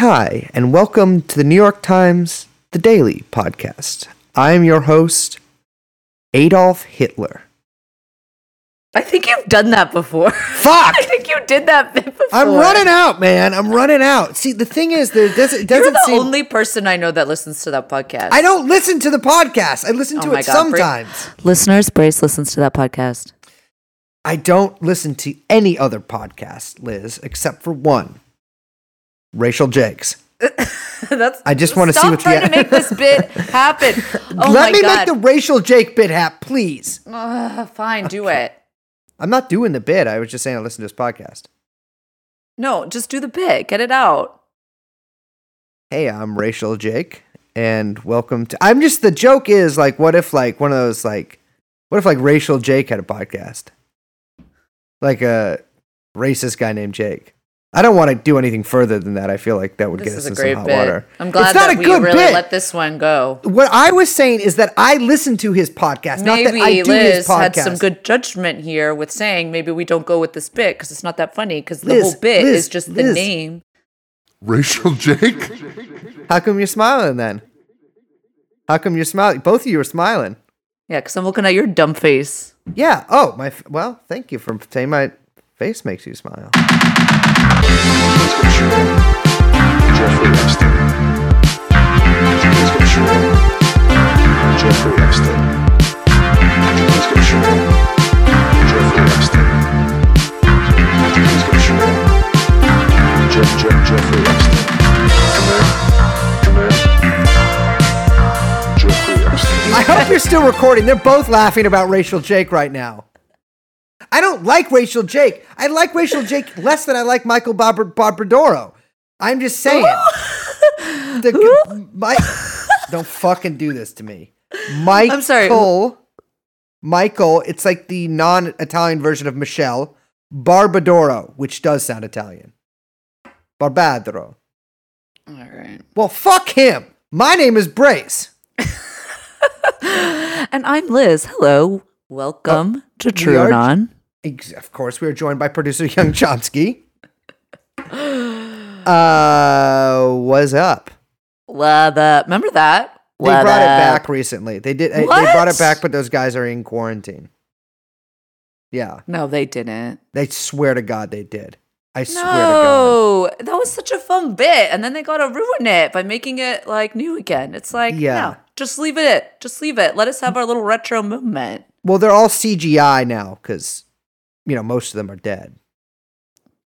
Hi, and welcome to the New York Times The Daily podcast. I am your host, Adolf Hitler. I think you've done that before. Fuck! I think you did that before. I'm running out, man. I'm running out. See, the thing is, there doesn't, it You're the seem. only person I know that listens to that podcast. I don't listen to the podcast. I listen Oh to it God, sometimes. Listeners, Brace listens to that podcast. I don't listen to any other podcast, Liz, except for one. Racial Jakes. That's. I just wanna see Stop what the- trying to make this bit happen. Oh Let my me god. make the racial Jake bit happen, please. Ugh, fine, do it. I'm not doing the bit. I was just saying I listen to this podcast. No, just do the bit. Get it out. Hey, I'm Racial Jake, and welcome to. I'm just the joke is like, what if like one of those like, what if like Racial Jake had a podcast, like a racist guy named Jake. I don't want to do anything further than that. I feel like that would This get is us a in some great hot bit. water. I'm glad it's not that a we good really bit. let this one go. what I was saying is that I listen to his podcast, not that I Maybe do his Liz podcast. had some good judgment here with saying maybe we don't go with this bit because it's not that funny because the whole bit Liz, is just the name. Racial Jake? How come you're smiling then? How come you're smiling? Both of you are smiling. Yeah, because I'm looking at your dumb face. Yeah. Oh, my. f- Well, thank you for saying my face makes you smile. I hope you're still recording. They're both laughing about Racial Jake right now. I don't like Racial Jake. I like Racial Jake less than I like Michael Barbadoro. I'm just saying. The- my, don't fucking do this to me. Michael. I'm sorry. Michael, it's like the non Italian version of Michelle. Barbadoro, which does sound Italian. Barbadoro. All right. Well, fuck him. My name is Brace. And I'm Liz. Hello. Welcome oh, to we are- TrueAnon. Ex- Of course, we are joined by producer Young Chomsky. Uh, what's up? Love that. Remember that? They Love brought it back recently. They did. They brought it back, but those guys are in quarantine. Yeah, No, they didn't. they swear to God they did. I swear to God. No, that was such a fun bit, and then they gotta ruin it by making it like new again. It's like, Yeah. yeah, just leave it. Just leave it. Let us have our little retro movement. Well, they're all CGI now because you know most of them are dead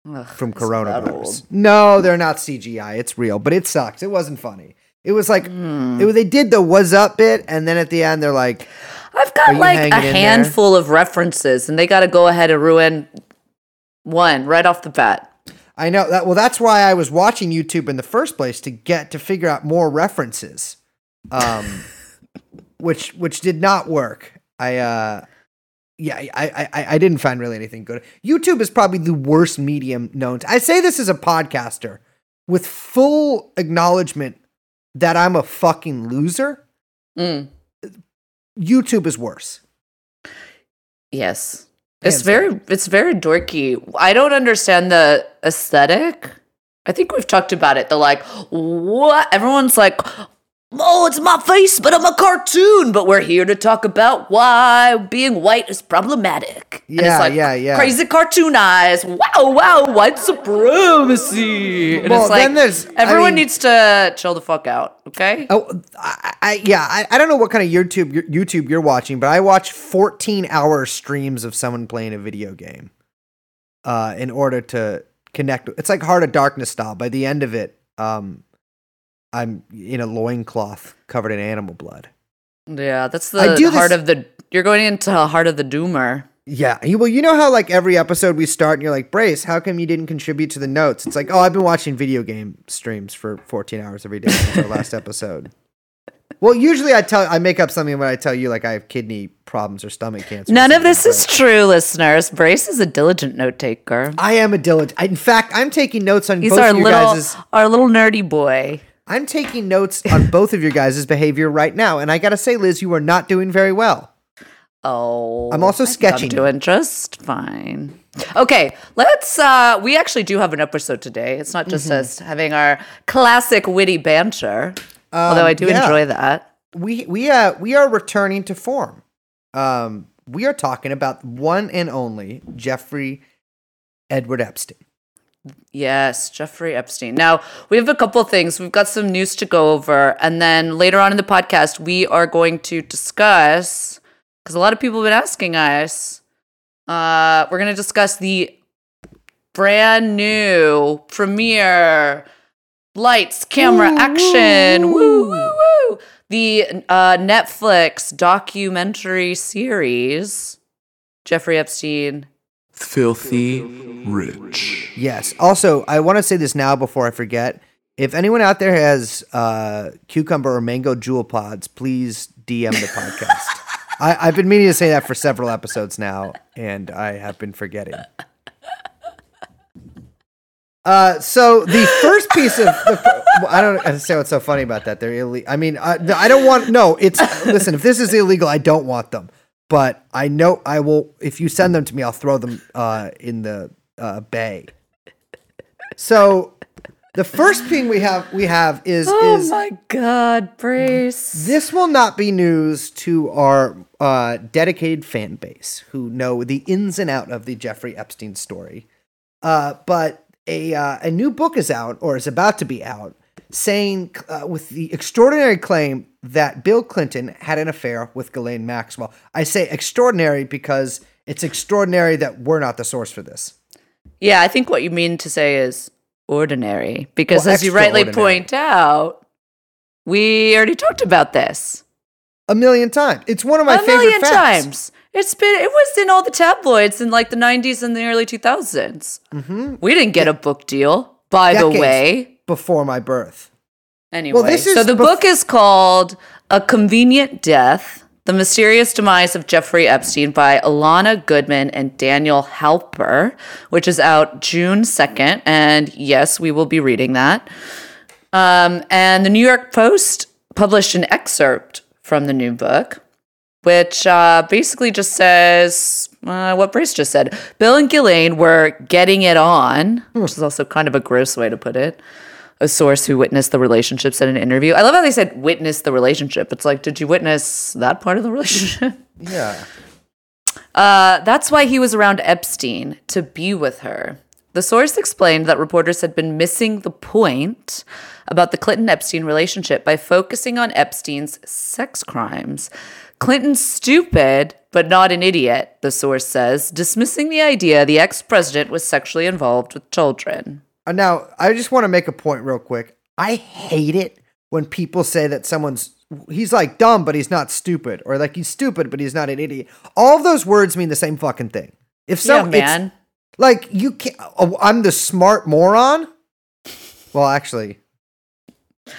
Ugh, from coronavirus. No, they're not CGI. It's real, but it sucks. It wasn't funny. It was like Hmm. it was, they did the "was up" bit, and then at the end they're like, I've got like a handful of references, and they got to go ahead and ruin one right off the bat. I know that. Well, that's why I was watching YouTube in the first place to get to figure out more references, um, which which did not work. I uh, yeah, I, I I I didn't find really anything good. YouTube is probably the worst medium known. To, I say this as a podcaster with full acknowledgement that I'm a fucking loser. Mm, YouTube is worse. yes, it's Hands very, it's very dorky. I don't understand the aesthetic. I think we've talked about it. The like, what? Everyone's like, oh, it's my face, but I'm a cartoon. But we're here to talk about why being white is problematic. And Yeah, it's like yeah, yeah. Crazy cartoon eyes. Wow, wow, white supremacy. And Well, it's like, then there's- I everyone mean- needs to chill the fuck out. Okay. Oh, I, I yeah, I, I don't know what kind of YouTube YouTube you're watching, but I watch 14 hour streams of someone playing a video game, uh, in order to connect. It's like Heart of Darkness style. By the end of it, um, I'm in a loincloth covered in animal blood. Yeah, that's I the do heart this- of the. You're going into heart of the doomer. Yeah, you- well, you know how like every episode we start and you're like, Brace, how come you didn't contribute to the notes? It's like, oh, I've been watching video game streams for 14 hours every day since our last episode. Well, usually I tell I make up something when I tell you like I have kidney problems or stomach cancer. None of this is true, listeners. Brace is a diligent note taker. I am a diligent. In fact, I'm taking notes on He's both our of your little, guys'. our little nerdy boy. I'm taking notes on both of your guys' behavior right now, and I gotta say, Liz, you are not doing very well. Oh, I'm also I'm sketching. doing just fine. Okay, let's. uh We actually do have an episode today. It's not just Mm-hmm. us having our classic witty banter. although I do Um, yeah. enjoy that. we we uh we are returning to form. Um, we are talking about one and only Jeffrey Edward Epstein. Yes, Jeffrey Epstein. Now, we have a couple things. We've got some news to go over. And then later on in the podcast, we are going to discuss, because a lot of people have been asking us, uh, we're going to discuss the brand new premiere lights, camera, action. Woo, woo, woo. The uh, Netflix documentary series, Jeffrey Epstein. Filthy rich. Yes. Also, I want to say this now before I forget. If anyone out there has uh, cucumber or mango Juul pods, please DM the podcast. I, I've been meaning to say that for several episodes now, and I have been forgetting. Uh, so the first piece of the, well, I don't understand what's so funny about that. They're illegal. I mean, I, I don't want no. It's listen. If this is illegal, I don't want them. But I know I will. If you send them to me, I'll throw them uh, in the uh, bay. So the first thing we have we have is Oh is my God, Brace. this will not be news to our uh, dedicated fan base who know the ins and out of the Jeffrey Epstein story. Uh, but a uh, a new book is out or is about to be out, saying uh, with the extraordinary claim that Bill Clinton had an affair with Ghislaine Maxwell. I say extraordinary because it's extraordinary that we're not the source for this. Yeah, I think what you mean to say is ordinary because, Well, as you rightly point out, we already talked about this A million times. It's one of my a favorite million facts. times. It's been it was in all the tabloids in like the 90s and the early 2000s. Mm-hmm. We didn't get a book deal, by Decades. the way. Before my birth. Anyway, this so the bef- book is called A Convenient Death The Mysterious Demise of Jeffrey Epstein by Alana Goodman and Daniel Halper, which is out June 2nd. And yes, we will be reading that. Um, and the New York Post published an excerpt from the new book, which uh, basically just says uh, what Brace just said. Bill and Ghislaine were getting it on, which is also kind of a gross way to put it. A source who witnessed the relationships in an interview. I love how they said witness the relationship. It's like, did you witness that part of the relationship? Yeah. Uh, that's why he was around Epstein to be with her. The source explained that reporters had been missing the point about the Clinton Epstein relationship by focusing on Epstein's sex crimes. Clinton's stupid, but not an idiot, the source says, dismissing the idea the ex president was sexually involved with children. Uh, Now, I just want to make a point real quick. I hate it when people say that someone's he's like dumb, but he's not stupid, or like he's stupid, but he's not an idiot. All of those words mean the same fucking thing. If so, yeah, man. like you can't. Oh, I'm the smart moron. Well, actually,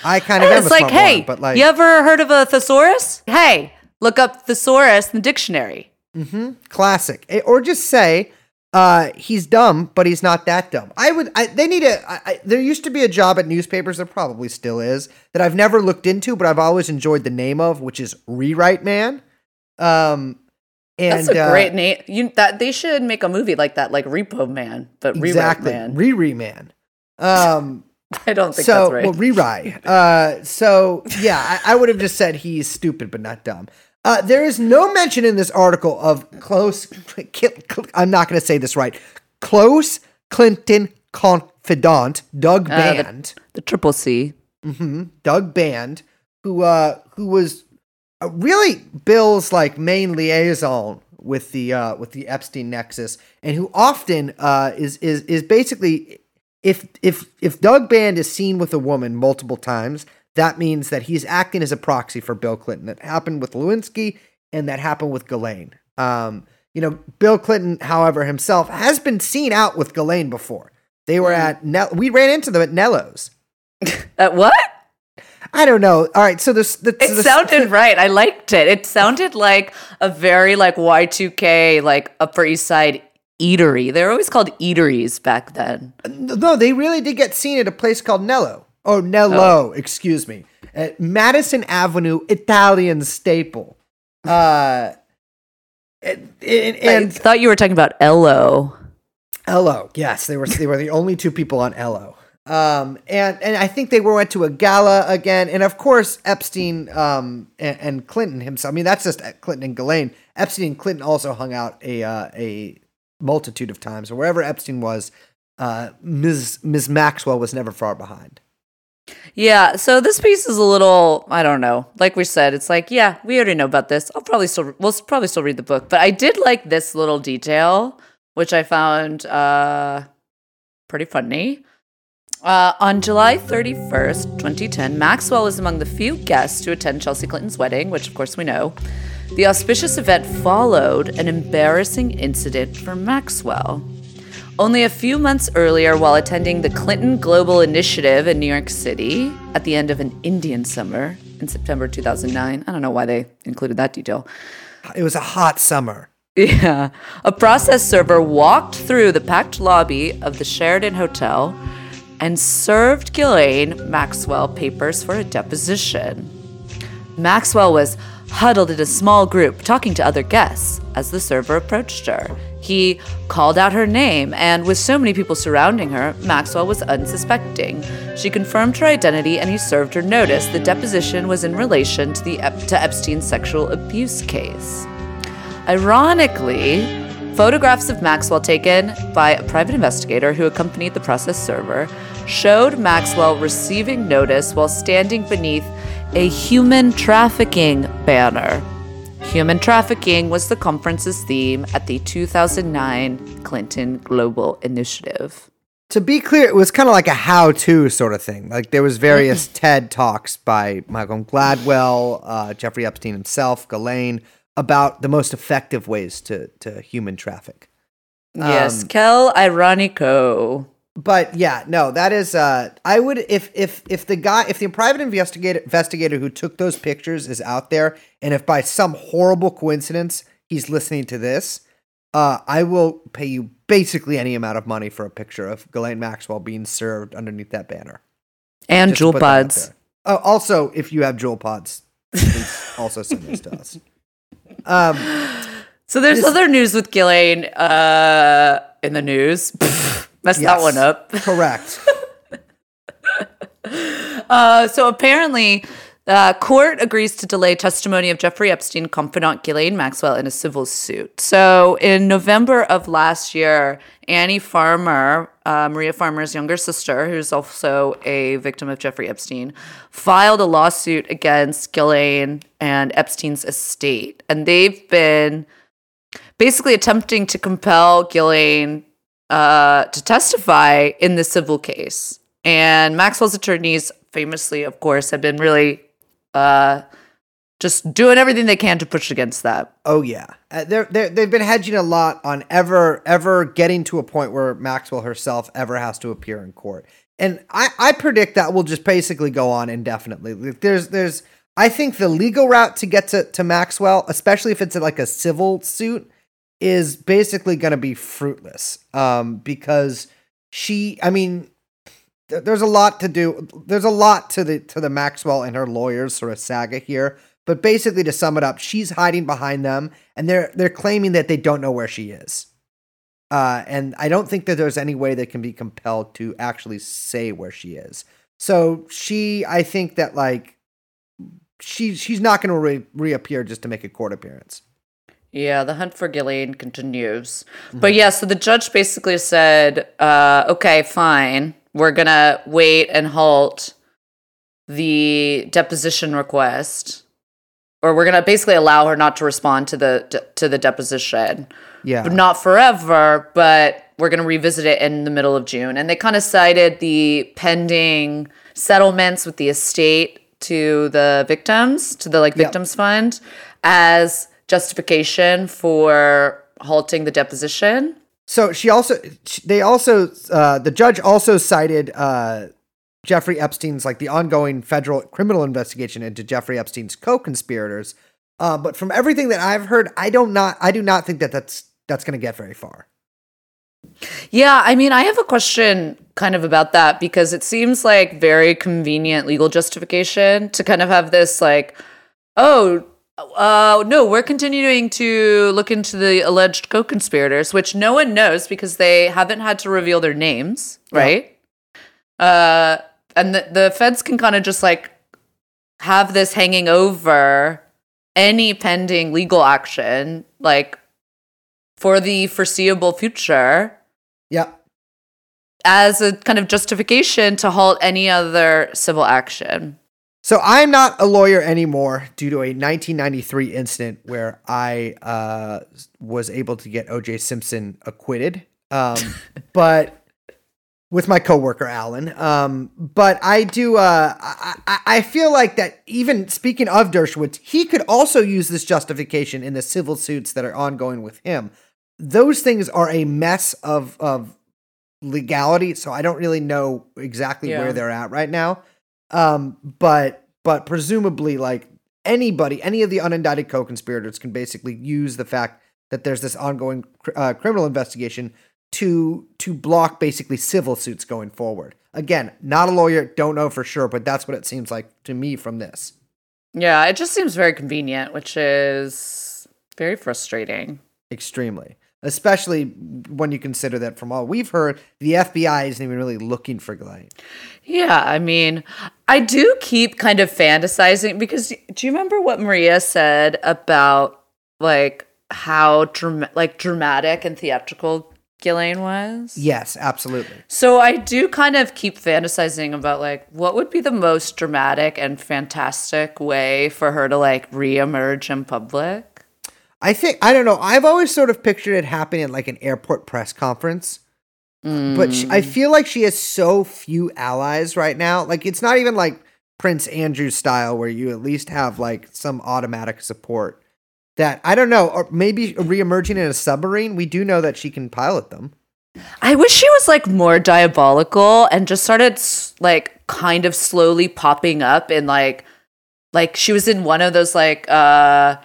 I kind of am It's like, hey, moron, but like, you ever heard of a thesaurus? Hey, look up thesaurus in the dictionary. classic. Eh, Or just say, uh, he's dumb, but he's not that dumb. I would. I, they need a. I, I, there used to be a job at newspapers. There probably still is that I've never looked into, but I've always enjoyed the name of, which is Rewrite Man. Um, and That's a uh, great name. You that they should make a movie like that, like Repo Man, but exactly Rewrite Man. Rewrite Man. Um. I don't think so that's right. well, rewrite. Uh, so yeah, I, I would have just said he's stupid but not dumb. Uh, there is no mention in this article of close. I'm not going to say this right. Close Clinton confidant Doug Uh, the- Band. the triple C. hmm Doug Band, who uh, who was really Bill's like main liaison with the uh, with the Epstein nexus, and who often uh, is is is basically if if if Doug Band is seen with a woman multiple times, that means that he's acting as a proxy for Bill Clinton. That happened with Lewinsky, and that happened with Ghislaine. Um, you know, Bill Clinton, however, himself has been seen out with Ghislaine before. They were at Nell- we ran into them at Nello's. Uh, what? I don't know. All right, so this the, It the- sounded right. I liked it. It sounded like a very like Y2K, like Upper East Side eatery. They're always called eateries back then. no, they really did get seen at a place called Nello. Oh, Nello, excuse me, at Madison Avenue Italian staple. Uh, And, and, I thought you were talking about Ello. Ello, yes, they were they were the only two people on Ello. Um, and and I think they were went to a gala again, and of course Epstein um, and, and Clinton himself. I mean, that's just Clinton and Ghislaine. Epstein and Clinton also hung out a uh, a multitude of times, or wherever Epstein was, uh, Ms. Ms. Maxwell was never far behind. Yeah, so this piece is a little, I don't know. Like we said, it's like, yeah, we already know about this. I'll probably still, we'll probably still read the book, but I did like this little detail, which I found uh, pretty funny. Uh, on July 31st, 2010, Maxwell was among the few guests to attend Chelsea Clinton's wedding, which of course we know. The auspicious event followed an embarrassing incident for Maxwell. Only a few months earlier, while attending the Clinton Global Initiative in New York City at the end of an Indian summer in September 2009, I don't know why they included that detail. It was a hot summer. Yeah. A process server walked through the packed lobby of the Sheraton Hotel and served Ghislaine Maxwell papers for a deposition. Maxwell was huddled in a small group talking to other guests as the server approached her. He called out her name, and with so many people surrounding her, Maxwell was unsuspecting. She confirmed her identity and he served her notice. The deposition was in relation to, the Ep- to Epstein's sexual abuse case. Ironically, photographs of Maxwell taken by a private investigator who accompanied the process server showed Maxwell receiving notice while standing beneath a human trafficking banner. Human trafficking was the conference's theme at the 2009 Clinton Global Initiative. To be clear, it was kind of like a how-to sort of thing. Like there was various TED talks by Malcolm Gladwell, uh, Jeffrey Epstein himself, Ghislaine, about the most effective ways to to human traffic. Yes, Um, Kel Ironico. But yeah, no, that is. Uh, I would if if if the guy if the private investigator investigator who took those pictures is out there, and if by some horrible coincidence he's listening to this, uh, I will pay you basically any amount of money for a picture of Ghislaine Maxwell being served underneath that banner. And Just Juul Pods. Oh, also, if you have Juul Pods, also send this to us. Um, So there's This- other news with Ghislaine uh, in the news. Messed that one up. correct. Uh, so apparently, uh, court agrees to delay testimony of Jeffrey Epstein confidant Ghislaine Maxwell in a civil suit. So in November of last year, Annie Farmer, uh, Maria Farmer's younger sister, who's also a victim of Jeffrey Epstein, filed a lawsuit against Ghislaine and Epstein's estate, and they've been basically attempting to compel Ghislaine uh, to testify in the civil case. And Maxwell's attorneys, famously, of course, have been really uh, just doing everything they can to push against that. Oh yeah, uh, they're, they're they've been hedging a lot on ever ever getting to a point where Maxwell herself ever has to appear in court, and I I predict that will just basically go on indefinitely. There's there's I think the legal route to get to to Maxwell, especially if it's like a civil suit, is basically going to be fruitless. Um, because she, I mean. th- There's a lot to do. There's a lot to the to the Maxwell and her lawyers sort of saga here. But basically, to sum it up, she's hiding behind them, and they're they're claiming that they don't know where she is. Uh, and I don't think that there's any way they can be compelled to actually say where she is. So she, I think that like she she's not going to re- reappear just to make a court appearance. Yeah, the hunt for Ghislaine continues. But yeah, so the judge basically said, uh, okay, fine. We're going to wait and halt the deposition request. Or we're going to basically allow her not to respond to the to the deposition. Yeah, but not forever, but we're going to revisit it in the middle of June. And they kind of cited the pending settlements with the estate to the victims, to the like victims fund as justification for halting the deposition. So she also, they also, uh, the judge also cited uh, Jeffrey Epstein's like the ongoing federal criminal investigation into Jeffrey Epstein's co-conspirators. Uh, but from everything that I've heard, I don't not, I do not think that that's that's going to get very far. Yeah, I mean, I have a question kind of about that because it seems like very convenient legal justification to kind of have this like, oh, Uh, no, we're continuing to look into the alleged co-conspirators, which no one knows because they haven't had to reveal their names, right? Uh, and the, the feds can kind of just like have this hanging over any pending legal action, like for the foreseeable future, Yeah. as a kind of justification to halt any other civil action. So I'm not a lawyer anymore due to a 1993 incident where I uh, was able to get O.J. Simpson acquitted, um, but with my coworker Alan. Um, but I do. Uh, I, I- feel like that. Even speaking of Dershowitz, he could also use this justification in the civil suits that are ongoing with him. Those things are a mess of of legality, so I don't really know exactly Yeah. where they're at right now. Um, but but presumably, like anybody, any of the unindicted co-conspirators can basically use the fact that there's this ongoing cr- uh, criminal investigation to to block basically civil suits going forward. Again, not a lawyer, don't know for sure, but that's what it seems like to me from this. Yeah, it just seems very convenient, which is very frustrating. Extremely. Especially when you consider that from all we've heard, the FBI isn't even really looking for Ghislaine. Yeah, I mean, I do keep kind of fantasizing because do you remember what Maria said about like how dram- like dramatic and theatrical Ghislaine was? Yes, absolutely. So I do kind of keep fantasizing about like what would be the most dramatic and fantastic way for her to like reemerge in public. I think I don't know. I've always sort of pictured it happening at like an airport press conference. But she, I feel like she has so few allies right now. Like it's not even like Prince Andrew style where you at least have like some automatic support. That I don't know, or maybe reemerging in a submarine. We do know that she can pilot them. I wish she was like more diabolical and just started like kind of slowly popping up in like like she was in one of those like uh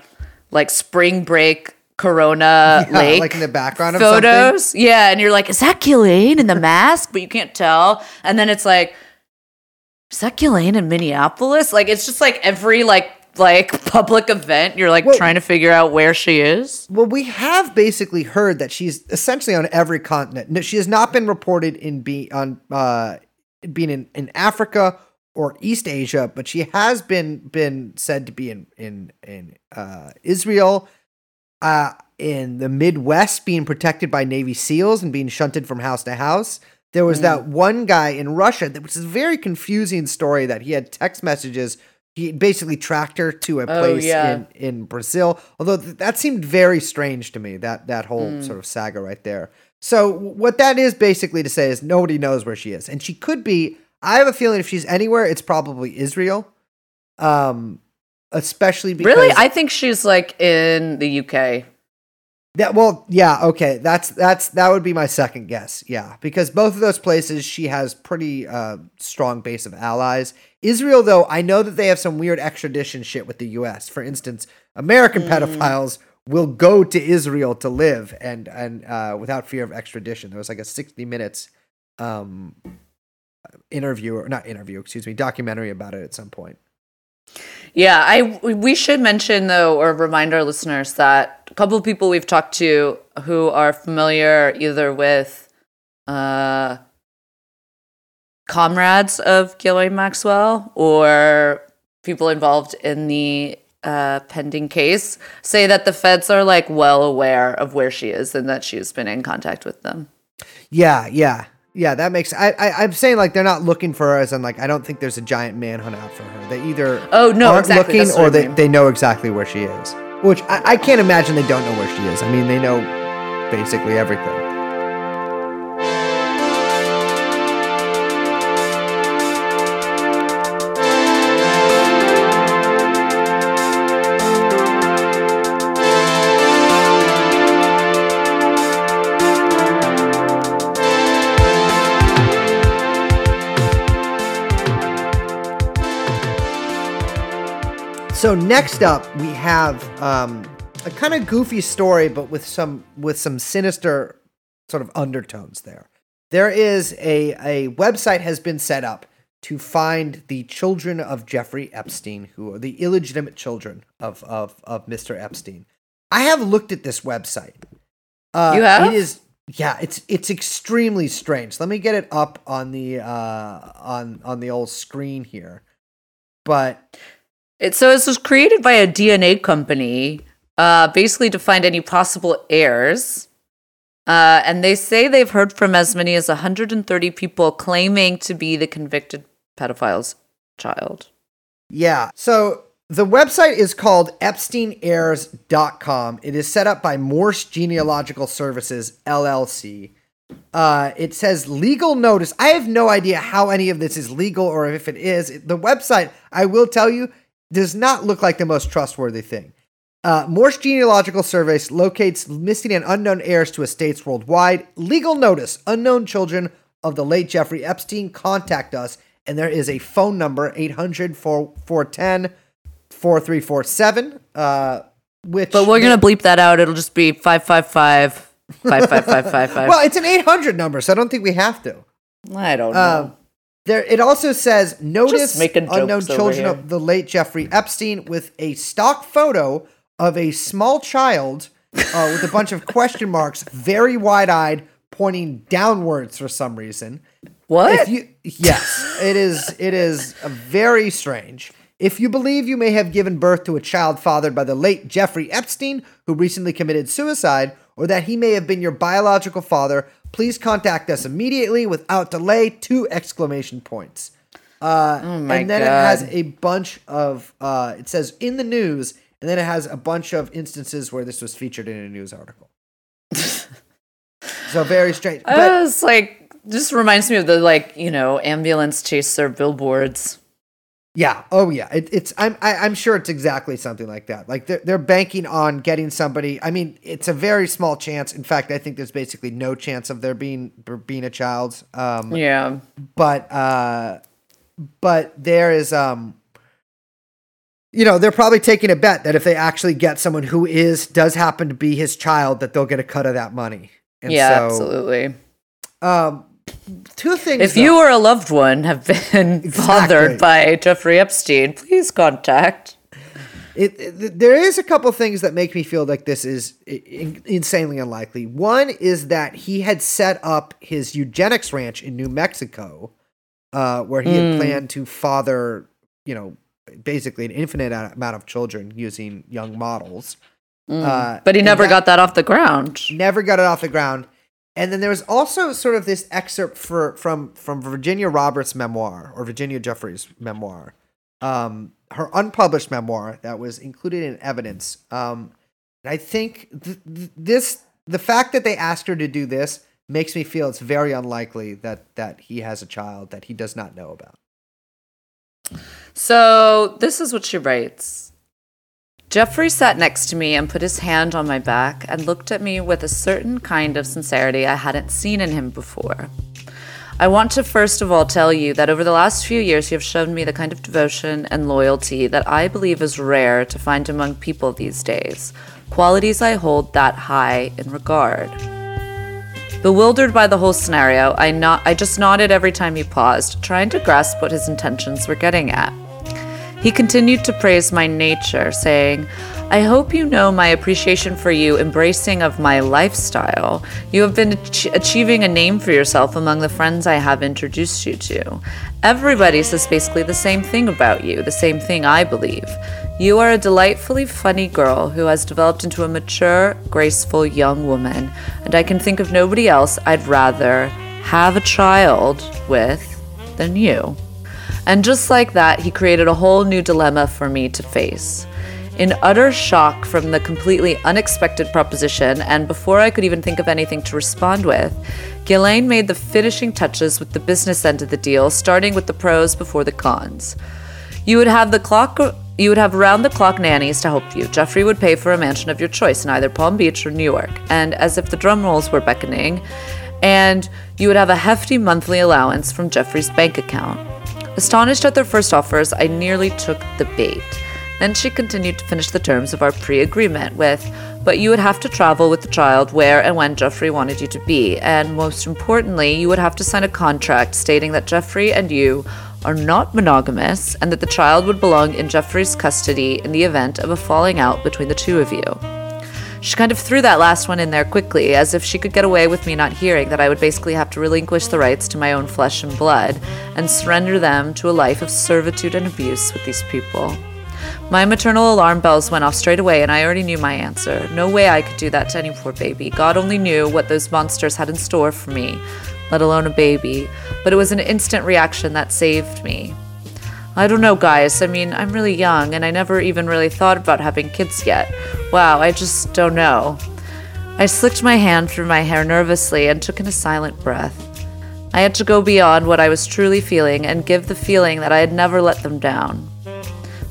like spring break Corona Yeah, lake like in the background something. photos. Yeah, and you're like, is that Ghislaine in the mask? But you can't tell. And then it's like, is that Ghislaine in Minneapolis? Like it's just like every like like public event, you're like Well- trying to figure out where she is. Well, we have basically heard that she's essentially on every continent. No, She has not been reported in be on uh, being in, in Africa or East Asia, but she has been been said to be in in in uh, Israel, uh, in the Midwest, being protected by Navy SEALs and being shunted from house to house. There was that one guy in Russia that was a very confusing story that he had text messages. He basically tracked her to a Oh, place yeah. in in Brazil. Although th- that seemed very strange to me. That that whole sort of saga right there. So what that is basically to say is nobody knows where she is, and she could be. I have a feeling if she's anywhere, it's probably Israel. Um, especially because Really? I think she's like in the UK. that well, yeah, okay. That's that's that would be my second guess. Yeah, because both of those places she has pretty uh, strong base of allies. Israel, though, I know that they have some weird extradition shit with the U.S. For instance, American pedophiles will go to Israel to live and and uh, without fear of extradition. There was like a sixty minutes um, interview or not interview, excuse me, documentary about it at some point. Yeah, I we should mention though, or remind our listeners that a couple of people we've talked to who are familiar either with uh, comrades of Ghislaine Maxwell or people involved in the uh, pending case say that the feds are like well aware of where she is and that she has been in contact with them. Yeah, yeah, yeah. That makes. I, I I'm saying like they're not looking for her, as in like I don't think there's a giant manhunt out for her. They either Oh, no, aren't exactly, looking or I they they know exactly where she is. Which I, I can't imagine they don't know where she is. I mean, they know basically everything. So next up, we have um, a kind of goofy story, but with some with some sinister sort of undertones there. There is a a website has been set up to find the children of Jeffrey Epstein, who are the illegitimate children of of of Mr. Epstein. I have looked at this website. Uh, You have? It is yeah, it's it's extremely strange. Let me get it up on the uh on on the old screen here. But It, so this was created by a DNA company, uh, basically to find any possible heirs. Uh, and they say they've heard from as many as 130 people claiming to be the convicted pedophile's child. Yeah. So the website is called epsteinheirs.com. It is set up by Morse Genealogical Services, LLC. Uh, it says legal notice. I have no idea how any of this is legal or if it is. The website, I will tell you, does not look like the most trustworthy thing. Uh, Morse Genealogical Service locates missing and unknown heirs to estates worldwide. Legal notice unknown children of the late Jeffrey Epstein contact us. And there is a phone number 800 410 4347. Uh, which But we're to bleep that out. It'll just be 555 55555. well, it's an 800 number, so I don't think we have to. I don't know. Um, there, it also says notice unknown children of the late Jeffrey Epstein with a stock photo of a small child uh, with a bunch of question marks, very wide eyed, pointing downwards for some reason. what? If you, yes, it is. It is very strange. If you believe you may have given birth to a child fathered by the late Jeffrey Epstein, who recently committed suicide, or that he may have been your biological father, please contact us immediately without delay. Two exclamation points. Uh, Oh my and then it has a bunch of. Uh, it says in the news, and then it has a bunch of instances where this was featured in a news article. so very strange. But it's like, just reminds me of the, like, you know, ambulance chaser billboards. Yeah. Oh, yeah. It, it's. I'm. I, I'm sure it's exactly something like that. Like they're they're banking on getting somebody. I mean, it's a very small chance. In fact, I think there's basically no chance of there being being a child. Um, Yeah. but uh, but there is um. You know, they're probably taking a bet that if they actually get someone who is does happen to be his child, that they'll get a cut of that money. And yeah, so, absolutely. Um, two things. If though. you or a loved one have been Exactly. bothered by Jeffrey Epstein, please contact. It, it- there is a couple things that make me feel like this is in- insanely unlikely. One is that he had set up his eugenics ranch in New Mexico, uh, where he had Mm. planned to father, you know, basically an infinite amount of children using young models. Uh, But he never that- got that off the ground. never got it off the ground. And then there was also sort of this excerpt for from from Virginia Roberts' memoir or Virginia Giuffre's memoir, um, her unpublished memoir that was included in evidence. Um, and I think th- th- this the fact that they asked her to do this makes me feel it's very unlikely that that he has a child that he does not know about. So this is what she writes. Jeffrey sat next to me and put his hand on my back and looked at me with a certain kind of sincerity I hadn't seen in him before. I want to first of all tell you that over the last few years you have shown me the kind of devotion and loyalty that I believe is rare to find among people these days, qualities I hold that high in regard. Bewildered by the whole scenario, I, I just nodded every time he paused, trying to grasp what his intentions were getting at. He continued to praise my nature, saying, I hope you know my appreciation for you embracing of my lifestyle. You have been ach- achieving a name for yourself among the friends I have introduced you to. Everybody says basically the same thing about you, the same thing I believe. You are a delightfully funny girl who has developed into a mature, graceful young woman, and I can think of nobody else I'd rather have a child with than you. And just like that, he created a whole new dilemma for me to face. In utter shock from the completely unexpected proposition, and before I could even think of anything to respond with, Ghislaine made the finishing touches with the business end of the deal, starting with the pros before the cons. You would have the clock you would have round the clock nannies to help you. Jeffrey would pay for a mansion of your choice in either Palm Beach or New York. And as if the drum rolls were beckoning, and you would have a hefty monthly allowance from Jeffrey's bank account. Astonished at their first offers, I nearly took the bait. Then she continued to finish the terms of our pre agreement with, but you would have to travel with the child where and when Jeffrey wanted you to be, and most importantly, you would have to sign a contract stating that Jeffrey and you are not monogamous and that the child would belong in Jeffrey's custody in the event of a falling out between the two of you. She kind of threw that last one in there quickly, as if she could get away with me not hearing that I would basically have to relinquish the rights to my own flesh and blood and surrender them to a life of servitude and abuse with these people. My maternal alarm bells went off straight away, and I already knew my answer. No way I could do that to any poor baby. God only knew what those monsters had in store for me, let alone a baby. But it was an instant reaction that saved me. I don't know, guys. I mean, I'm really young, and I never even really thought about having kids yet. Wow, I just don't know. I slicked my hand through my hair nervously and took in a silent breath. I had to go beyond what I was truly feeling and give the feeling that I had never let them down.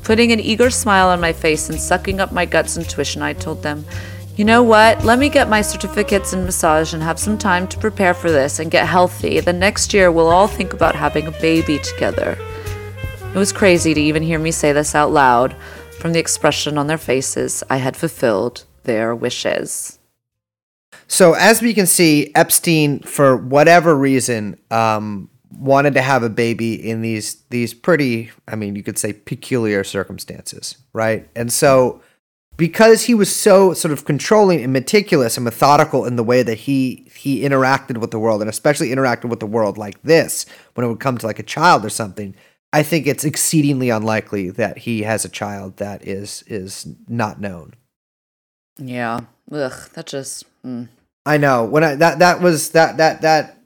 Putting an eager smile on my face and sucking up my gut's intuition, I told them, You know what? Let me get my certificates in massage and have some time to prepare for this and get healthy. Then next year we'll all think about having a baby together. It was crazy to even hear me say this out loud. From the expression on their faces, I had fulfilled their wishes. So as we can see, Epstein, for whatever reason, um, wanted to have a baby in these these pretty, I mean, you could say peculiar circumstances, right? And so because he was so sort of controlling and meticulous and methodical in the way that he he interacted with the world, and especially interacted with the world like this, when it would come to like a child or something, I think it's exceedingly unlikely that he has a child that is is not known. Yeah. Ugh, that just. Mm. I know when I that that was that that that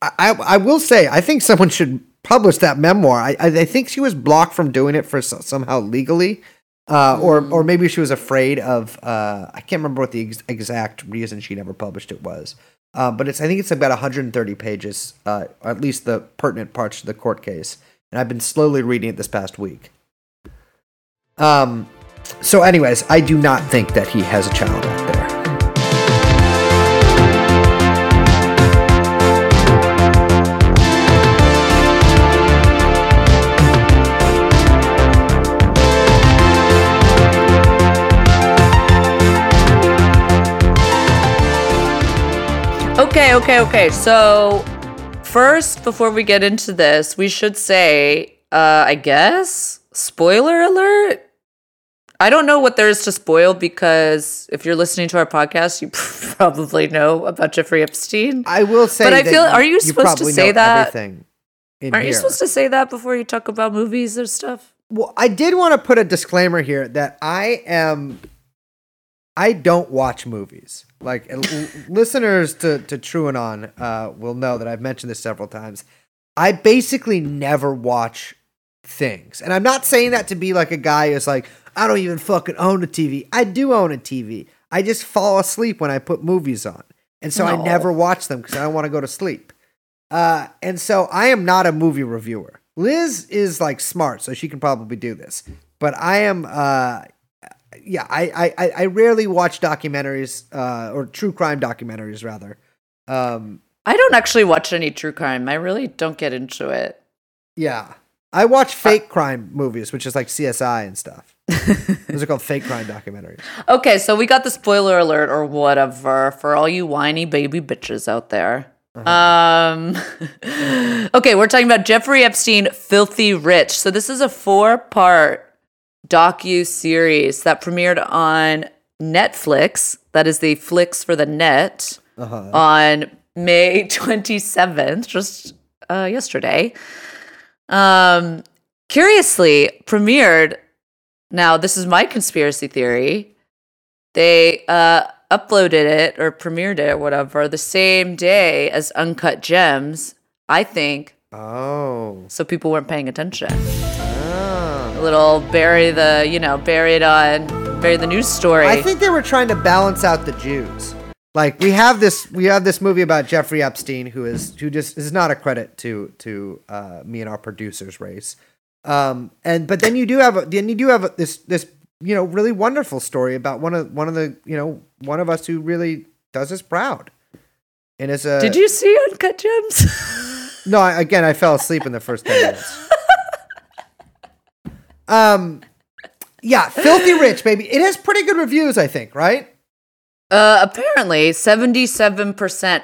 I I will say I think someone should publish that memoir. I I think she was blocked from doing it for so, somehow legally, uh, or or maybe she was afraid of. Uh, I can't remember what the ex- exact reason she never published it was. Uh, but it's I think it's about 130 pages, uh, at least the pertinent parts to the court case. And I've been slowly reading it this past week. Um. So, anyways, I do not think that he has a child out there. Okay, okay, okay. So, first, before we get into this, we should say, uh, I guess, spoiler alert. I don't know what there is to spoil because if you're listening to our podcast, you probably know about Jeffrey Epstein. I will say, But I feel- are you supposed to say know that? Everything in Aren't you supposed to say that before you talk about movies or stuff? Well, I did want to put a disclaimer here that I am. I don't watch movies. Like l- listeners to to TrueAnon uh, will know that I've mentioned this several times. I basically never watch things, and I'm not saying that to be like a guy who's like, I don't even fucking own a TV. I do own a TV. I just fall asleep when I put movies on, and so I never watch them because I don't want to go to sleep. Uh, and so I am not a movie reviewer. Liz is like smart, so she can probably do this. But I am, uh, yeah, I, I, I- rarely watch documentaries, uh, or true crime documentaries rather. Um, I don't actually watch any true crime. I really don't get into it. yeah, I watch fake crime movies, which is like CSI and stuff. Those are called fake crime documentaries. Okay, so we got the spoiler alert or whatever for all you whiny baby bitches out there. Um Okay, we're talking about Jeffrey Epstein Filthy Rich. So this is a four-part docu series that premiered on Netflix. That is the flicks for the net Uh-huh. on May 27th, just uh, yesterday. Um, curiously, premiered. Now, this is my conspiracy theory. They uh, uploaded it or premiered it or whatever the same day as Uncut Gems. I think Oh, so. People weren't paying attention. A little bury the, you know, bury it on, bury the news story. I think they were trying to balance out the Jews. Like we have this, we have this movie about Jeffrey Epstein, who is who just is not a credit to to uh, me and our producers race. Um, and but then you do have a, then you do have a, this this you know really wonderful story about one of one of the you know one of us who really does us proud. And is a Did you see Uncut Gems? no, I, again, I fell asleep in the first 10 minutes. um, yeah, Filthy Rich, baby. It has pretty good reviews, I think, right? Uh, apparently, 77%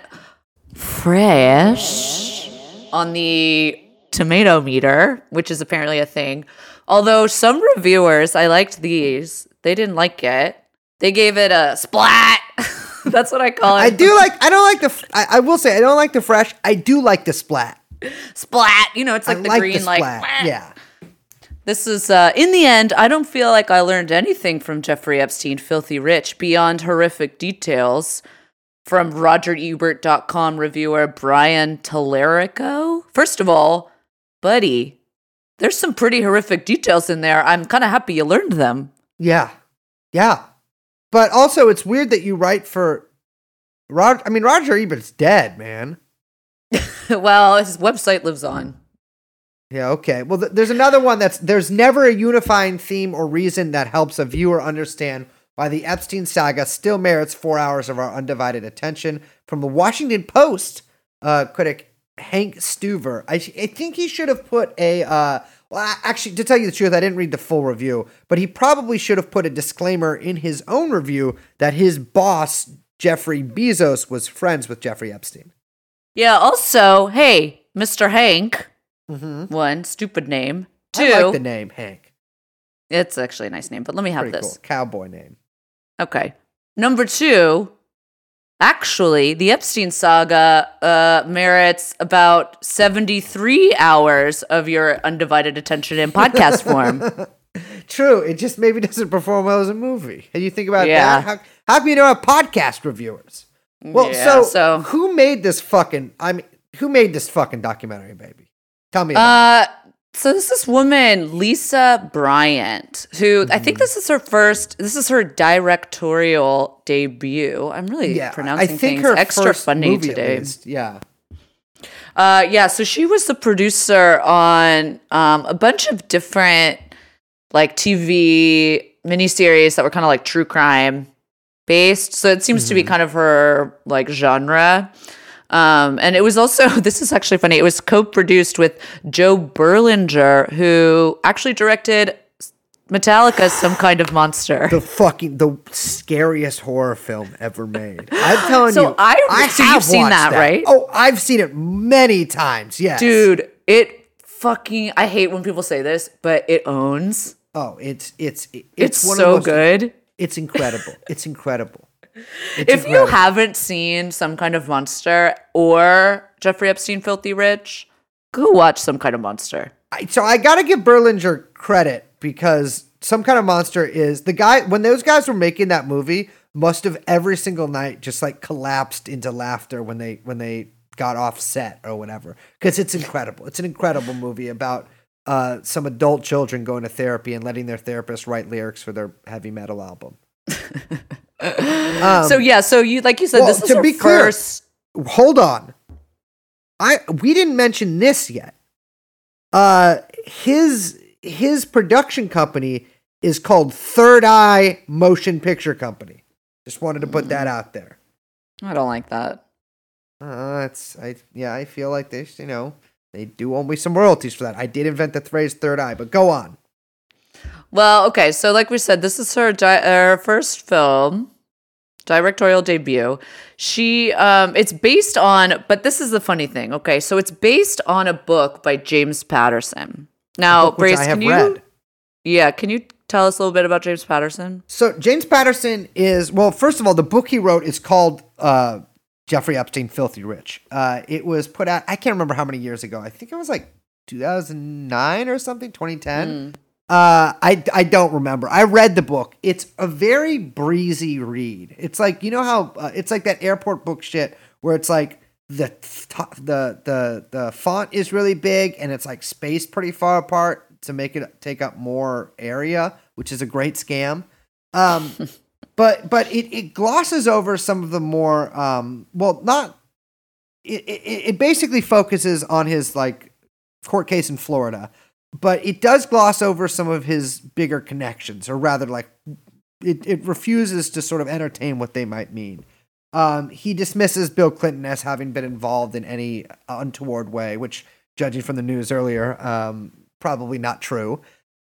fresh on the tomato meter, which is apparently a thing. Although some reviewers, I liked these, they didn't like it. They gave it a splat. That's what I call it. I do like. I don't like the. I, I, will say I don't like the fresh. I do like the splat. splat. You know, it's like I the like green, the like splat. "Wah." yeah. This is, uh, in the end, I don't feel like I learned anything from Jeffrey Epstein, Filthy Rich, beyond horrific details from RogerEbert.com reviewer Brian Tallarico. First of all, buddy, there's some pretty horrific details in there. I'm kind of happy you learned them. Yeah. Yeah. But also, it's weird that you write for Rod. I mean, Roger Ebert's dead, man. well, his website lives on. Yeah. Okay. Well, th- there's another one that's there's never a unifying theme or reason that helps a viewer understand why the Epstein saga still merits four hours of our undivided attention. From the Washington Post uh, critic Hank Stuever, I, I think he should have put a. Uh, well, a- actually, to tell you the truth, I didn't read the full review, but he probably should have put a disclaimer in his own review that his boss Jeffrey Bezos was friends with Jeffrey Epstein. Yeah, also, hey, Mr. Hank, Mm-hmm. one, stupid name. Two, I like the name Hank. it's actually a nice name, but let me have Pretty this. cool cowboy name. Okay. Number two, actually, the Epstein saga uh, merits about 73 hours of your undivided attention in podcast form. True. It just maybe doesn't perform well as a movie. And you think about Yeah. that. How, how come you don't have podcast reviewers? Well, Yeah, so, so- who made this fucking? I mean, who made this fucking documentary, baby? Tell me. Uh, so this is woman Lisa Bryant, who I Mm-hmm. think this is her first. This is her directorial debut. I'm really yeah, pronouncing I think things her extra first funny today. Yeah. Uh, yeah, so she was the producer on um, a bunch of different like TV miniseries that were kind of like true crime based. So it seems to be kind of her like genre. Um, and it was also this is actually funny. It was co-produced with Joe Berlinger, who actually directed Metallica's "Some Kind of Monster." The fucking the scariest horror film ever made. I'm telling So you. I- so you've seen watched that, right? Oh, I've seen it many times. Yes, Dude, it fucking I hate when people say this, but it owns. Oh, it's it's it's, It's, one so most, good. It's incredible. It's incredible. If you haven't seen some kind of monster or Jeffrey Epstein Filthy Rich, go watch some kind of monster. I, so I got to give Berlinger credit because some kind of monster is the guy when those guys were making that movie must have every single night just like collapsed into laughter when they when they got off set or whatever because it's incredible. It's an incredible movie about uh, some adult children going to therapy and letting their therapist write lyrics for their heavy metal album. so yeah, so you like you said, Um, well, this is to be clear- first. hold on. I we didn't mention this yet. Uh his his production company is called Third Eye Motion Picture Company. Just wanted to put that out there. I don't like that. Uh it's I yeah, I feel like they you know, they do owe me some royalties for that. I did invent the phrase third eye, but go on. Well, okay, so like we said, this is her di- her first film, directorial debut. She um it's based on but this is the funny thing. Okay, so it's based on a book by James Patterson. Now, Grace, I have can you read. Yeah, can you tell us a little bit about James Patterson? So James Patterson is well. First of all, the book he wrote is called uh, Jeffrey Epstein, Filthy Rich. Uh, it was put out. I can't remember how many years ago. I think it was like 2009 or something, 2010. Uh, I I don't remember. I read the book. It's a very breezy read. It's like you know how uh, it's like that airport book shit where it's like the t- the the the font is really big and it's like spaced pretty far apart to make it take up more area, which is a great scam. Um, but but it, it glosses over some of the more um, well not it, it it basically focuses on his like court case in Florida, but it does gloss over some of his bigger connections, or rather, like it, it refuses to sort of entertain what they might mean. Um, he dismisses Bill Clinton as having been involved in any untoward way, which, judging from the news earlier, um, probably not true.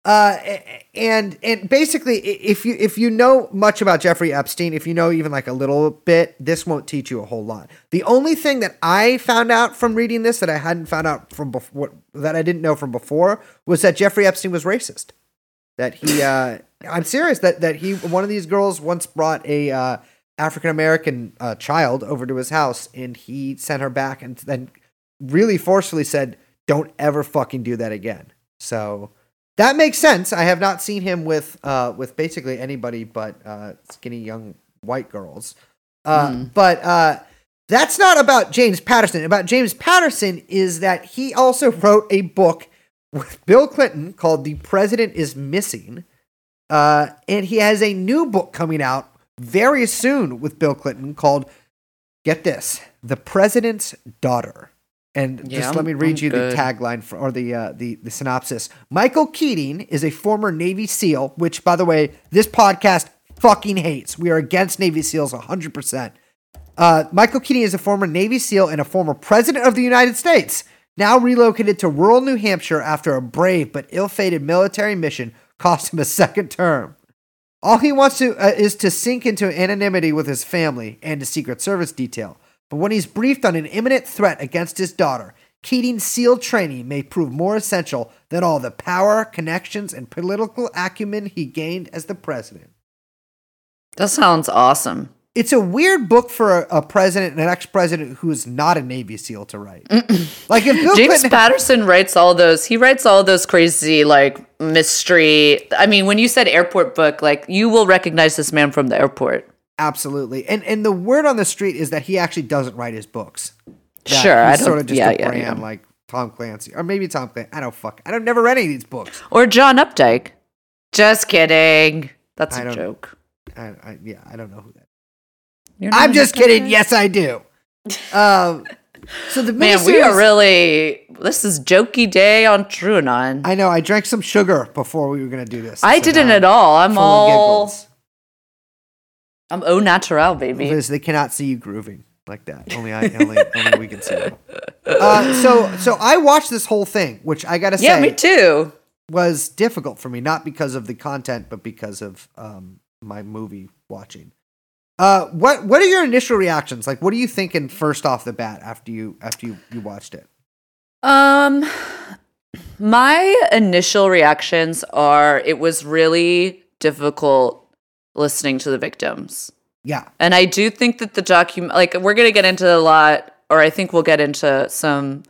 Uh, and and basically, if you if you know much about Jeffrey Epstein, if you know even like a little bit, this won't teach you a whole lot. The only thing that I found out from reading this that I hadn't found out from before, that I didn't know from before, was that Jeffrey Epstein was racist. That he, uh, I'm serious. That that he, one of these girls once brought a uh, African American uh, child over to his house, and he sent her back, and then really forcefully said, "Don't ever fucking do that again." So that makes sense. I have not seen him with uh, with basically anybody but uh, skinny young white girls. Uh, But uh, that's not about James Patterson. About James Patterson is that he also wrote a book with Bill Clinton called "The President Is Missing," uh, and he has a new book coming out very soon with Bill Clinton called "Get This: The President's Daughter." And Yeah, just let me read I'm you good. the tagline for, or the, uh, the the synopsis. Michael Keating is a former Navy SEAL, which, by the way, this podcast fucking hates. We are against Navy SEALs 100%. Uh, Michael Keating is a former Navy SEAL and a former president of the United States, now relocated to rural New Hampshire after a brave but ill fated military mission cost him a second term. All he wants to uh, is to sink into anonymity with his family and a Secret Service detail. But when he's briefed on an imminent threat against his daughter, Keating's SEAL training may prove more essential than all the power, connections, and political acumen he gained as the president. That sounds awesome. It's a weird book for a, a president and an ex-president who is not a Navy SEAL to write. like if Bill James Clinton, Patterson writes all those. He writes all those crazy like mystery. I mean, when you said airport book, like you will recognize this man from the airport. Absolutely, and and the word on the street is that he actually doesn't write his books. That Sure, I don't. sort of just yeah, a yeah, brand yeah. like Tom Clancy, or maybe Tom Clancy. I don't fuck. I don't never read any of these books. Or John Updike. Just kidding. That's I a joke. I, I yeah, I don't know who that. I'm just kidding. guy? Yes, I do. Um, so the Man, we are really. This is jokey day on TrueAnon. I, I know. I drank some sugar before we were gonna do this. I didn't at all. I'm all. I'm au naturel, baby. Liz, they cannot see you grooving like that. Only I, only, only we can see you. Uh, so, so I watched this whole thing, which I gotta say, Yeah, me too. was difficult for me, not because of the content, but because of um, my movie watching. Uh, what What are your initial reactions? Like, what are you thinking first off the bat after you after you, you watched it? Um, my initial reactions are it was really difficult listening to the victims. Yeah, And I do think that the document, like, we're going to get into a lot, or I think we'll get into some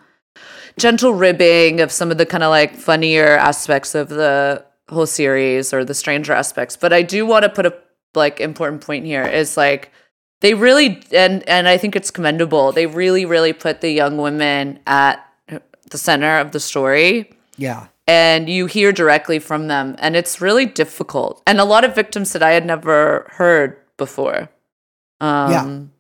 gentle ribbing of some of the kind of like funnier aspects of the whole series or the stranger aspects. But I do want to put a like important point here is like, they really, and, and I think it's commendable, they really, really put the young women at the center of the story yeah, and you hear directly from them and it's really difficult. And a lot of victims that i had never heard before. Um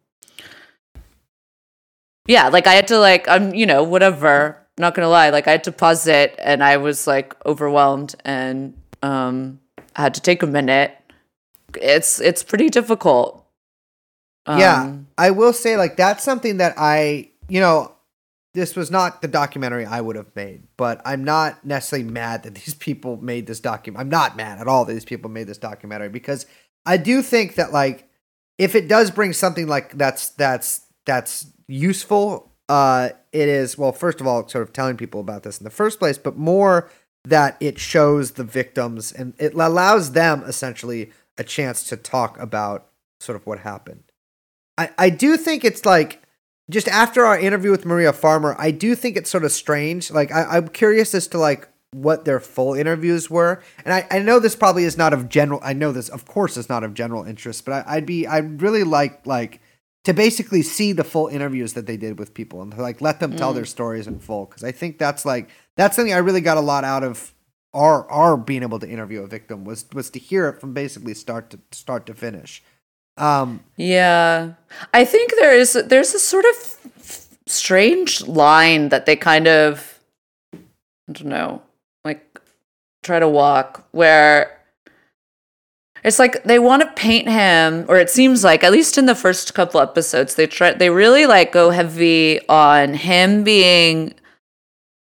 yeah. Like i had to like i'm you know whatever. Not gonna lie. Like i had to pause it and i was like overwhelmed and um i had to take a minute. It's it's pretty difficult. Yeah. Um, I will say, like, that's something that I, you know, this was not the documentary I would have made, but I'm not necessarily mad that these people made this document. I'm not mad at all that these people made this documentary because I do think that, like, if it does bring something like that's that's that's useful, uh, it is well. First of all, sort of telling people about this in the first place, but more that it shows the victims and it allows them essentially a chance to talk about sort of what happened. I, I do think it's like just after our interview with Maria Farmer, I do think it's sort of strange. Like I, I'm curious as to like what their full interviews were, and I, I know this probably is not of general. I know this, of course, is not of general interest, but I, I'd be I'd really like like to basically see the full interviews that they did with people and to, like let them tell mm. their stories in full because I think that's like that's something I really got a lot out of our our being able to interview a victim was was to hear it from basically start to start to finish. Um, Yeah. I think there is there's a sort of strange line that they kind of I don't know, like try to walk where it's like they want to paint him or it seems like at least in the first couple episodes they try they really like go heavy on him being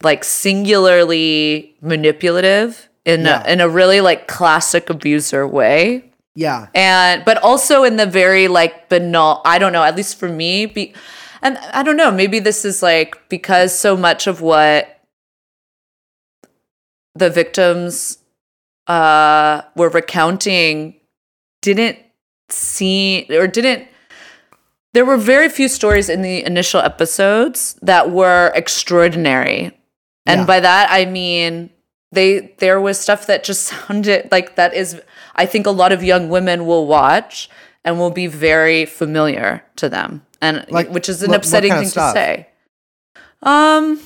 like singularly manipulative in Yeah. a, in a really like classic abuser way Yeah. and but also in the very like banal i don't know at least for me be and i don't know maybe this is like because so much of what the victims uh were recounting didn't see or didn't there were very few stories in the initial episodes that were extraordinary and Yeah. by that i mean they there was stuff that just sounded like that is i think a lot of young women will watch and will be very familiar to them and Like, which is an what- what upsetting kind of thing stuff? to say um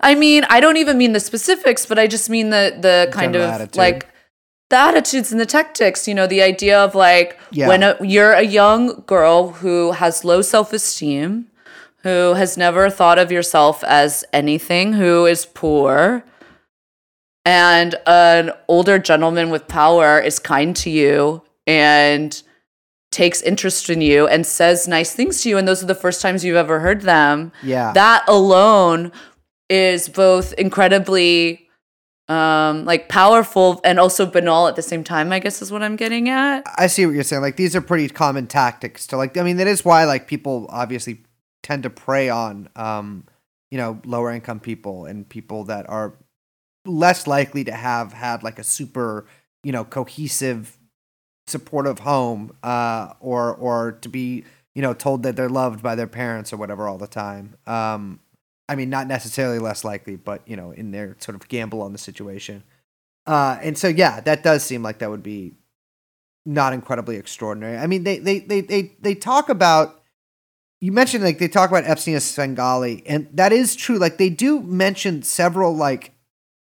i mean i don't even mean the specifics but i just mean the the kind General of attitude. like the attitudes and the tactics you know the idea of like Yeah. when a, you're a young girl who has low self-esteem who has never thought of yourself as anything who is poor and an older gentleman with power is kind to you and takes interest in you and says nice things to you and those are the first times you've ever heard them Yeah. that alone is both incredibly um like powerful and also banal at the same time i guess is what i'm getting at I see what you're saying. Like these are pretty common tactics to like I mean that is why like people obviously tend to prey on um you know lower income people and people that are less likely to have had like a super, you know, cohesive supportive home uh or or to be, you know, told that they're loved by their parents or whatever all the time. Um I mean not necessarily less likely, but you know, in their sort of gamble on the situation. Uh and so yeah, that does seem like that would be not incredibly extraordinary. I mean, they they they they they talk about. You mentioned like they talk about Epstein as Svengali, and that is true. Like they do mention several like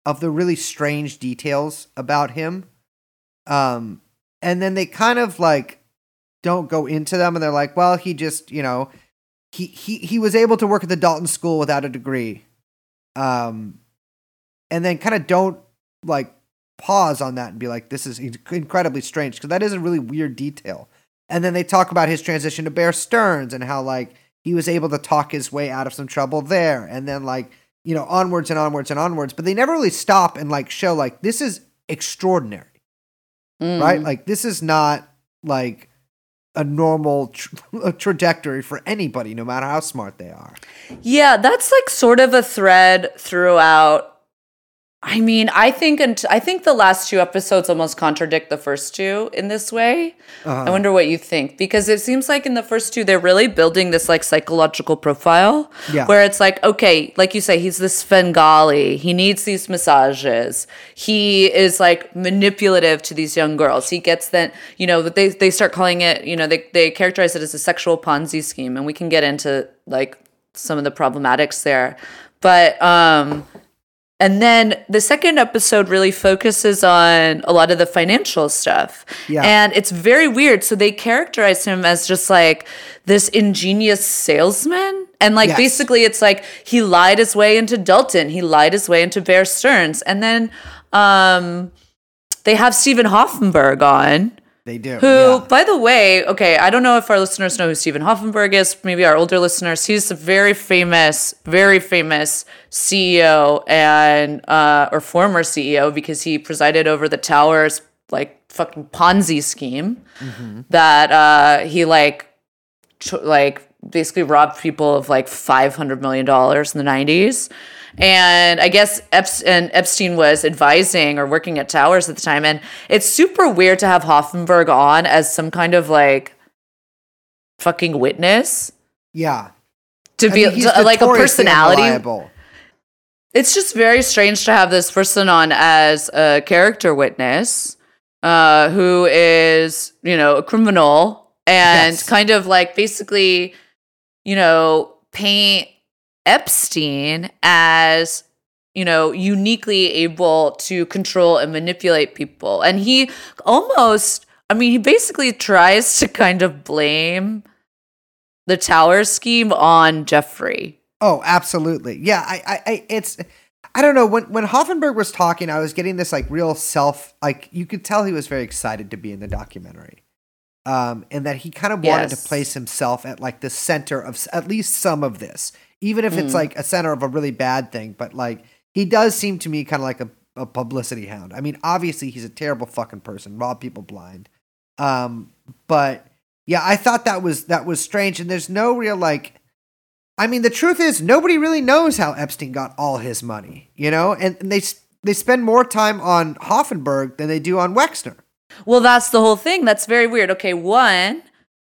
of the really strange details about him, um, and then they kind of like don't go into them, and they're like, well, he just you know, he he he was able to work at the Dalton School without a degree, um, and then kind of don't like pause on that and be like, this is incredibly strange because that is a really weird detail. And then they talk about his transition to Bear Stearns and how like he was able to talk his way out of some trouble there, and then like you know onwards and onwards and onwards. But they never really stop and like show like this is extraordinary, Mm. right? Like this is not like a normal tra- trajectory for anybody, no matter how smart they are. Yeah, that's like sort of a thread throughout. I mean, I think and I think the last two episodes almost contradict the first two in this way. Uh-huh. I wonder what you think because it seems like in the first two they're really building this like psychological profile Yeah. where it's like okay, like you say he's this Svengali, he needs these massages. He is like manipulative to these young girls. He gets that, you know, they they start calling it, you know, they they characterize it as a sexual Ponzi scheme and we can get into like some of the problematics there. But um and then the second episode really focuses on a lot of the financial stuff. Yeah. And it's very weird. So they characterize him as just like this ingenious salesman. And like Yes. basically it's like he lied his way into Dalton, he lied his way into Bear Stearns. And then um they have Steven Hoffenberg on They do. who, yeah. by the way, okay, I don't know if our listeners know who Steven Hoffenberg is. Maybe our older listeners. He's a very famous, very famous CEO and uh, or former CEO because he presided over the towers like fucking Ponzi scheme that uh, he like like basically robbed people of like five hundred million dollars in the nineties. And I guess Epst- and Epstein was advising or working at Towers at the time. And it's super weird to have Hoffenberg on as some kind of like fucking witness yeah. to I be mean, to- like a personality. It's just very strange to have this person on as a character witness uh, who is, you know, a criminal and Yes. kind of like basically, you know, paint Epstein as, you know, uniquely able to control and manipulate people. And he almost, I mean, he basically tries to kind of blame the tower scheme on Jeffrey. Oh, absolutely. Yeah, I, I, I it's, I don't know. When when Hoffenberg was talking, I was getting this like real self, like you could tell he was very excited to be in the documentary, um, and that he kind of wanted Yes. to place himself at like the center of at least some of this, even if it's Mm. like a center of a really bad thing. But like he does seem to me kind of like a a publicity hound. I mean, obviously he's a terrible fucking person, robbed people blind. Um, but yeah, I thought that was that was strange, and there's no real like. I mean, the truth is, nobody really knows how Epstein got all his money, you know, and, and they they spend more time on Hoffenberg than they do on Wexner. Well, that's the whole thing. That's very weird. Okay, one,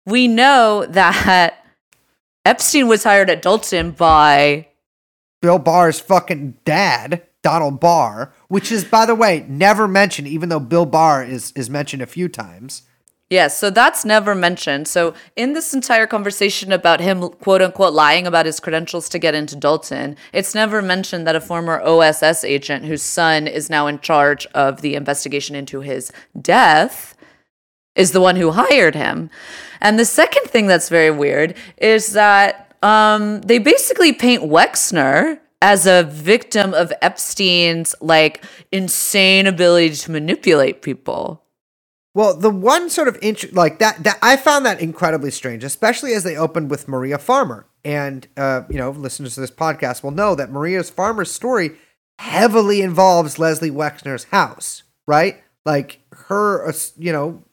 we know that Epstein was hired at Dalton by Bill Barr's fucking dad, Donald Barr, which is, by the way, never mentioned, even though Bill Barr is is mentioned a few times. Yes, so that's never mentioned. So in this entire conversation about him quote unquote lying about his credentials to get into Dalton, it's never mentioned that a former OSS agent whose son is now in charge of the investigation into his death is the one who hired him. And the second thing that's very weird is that um, they basically paint Wexner as a victim of Epstein's like insane ability to manipulate people. Well, the one sort of int- like that that I found that incredibly strange, especially as they opened with Maria Farmer. And uh, you know, listeners to this podcast will know that Maria's Farmer's story heavily involves Leslie Wexner's house, right? Like her, uh, you know,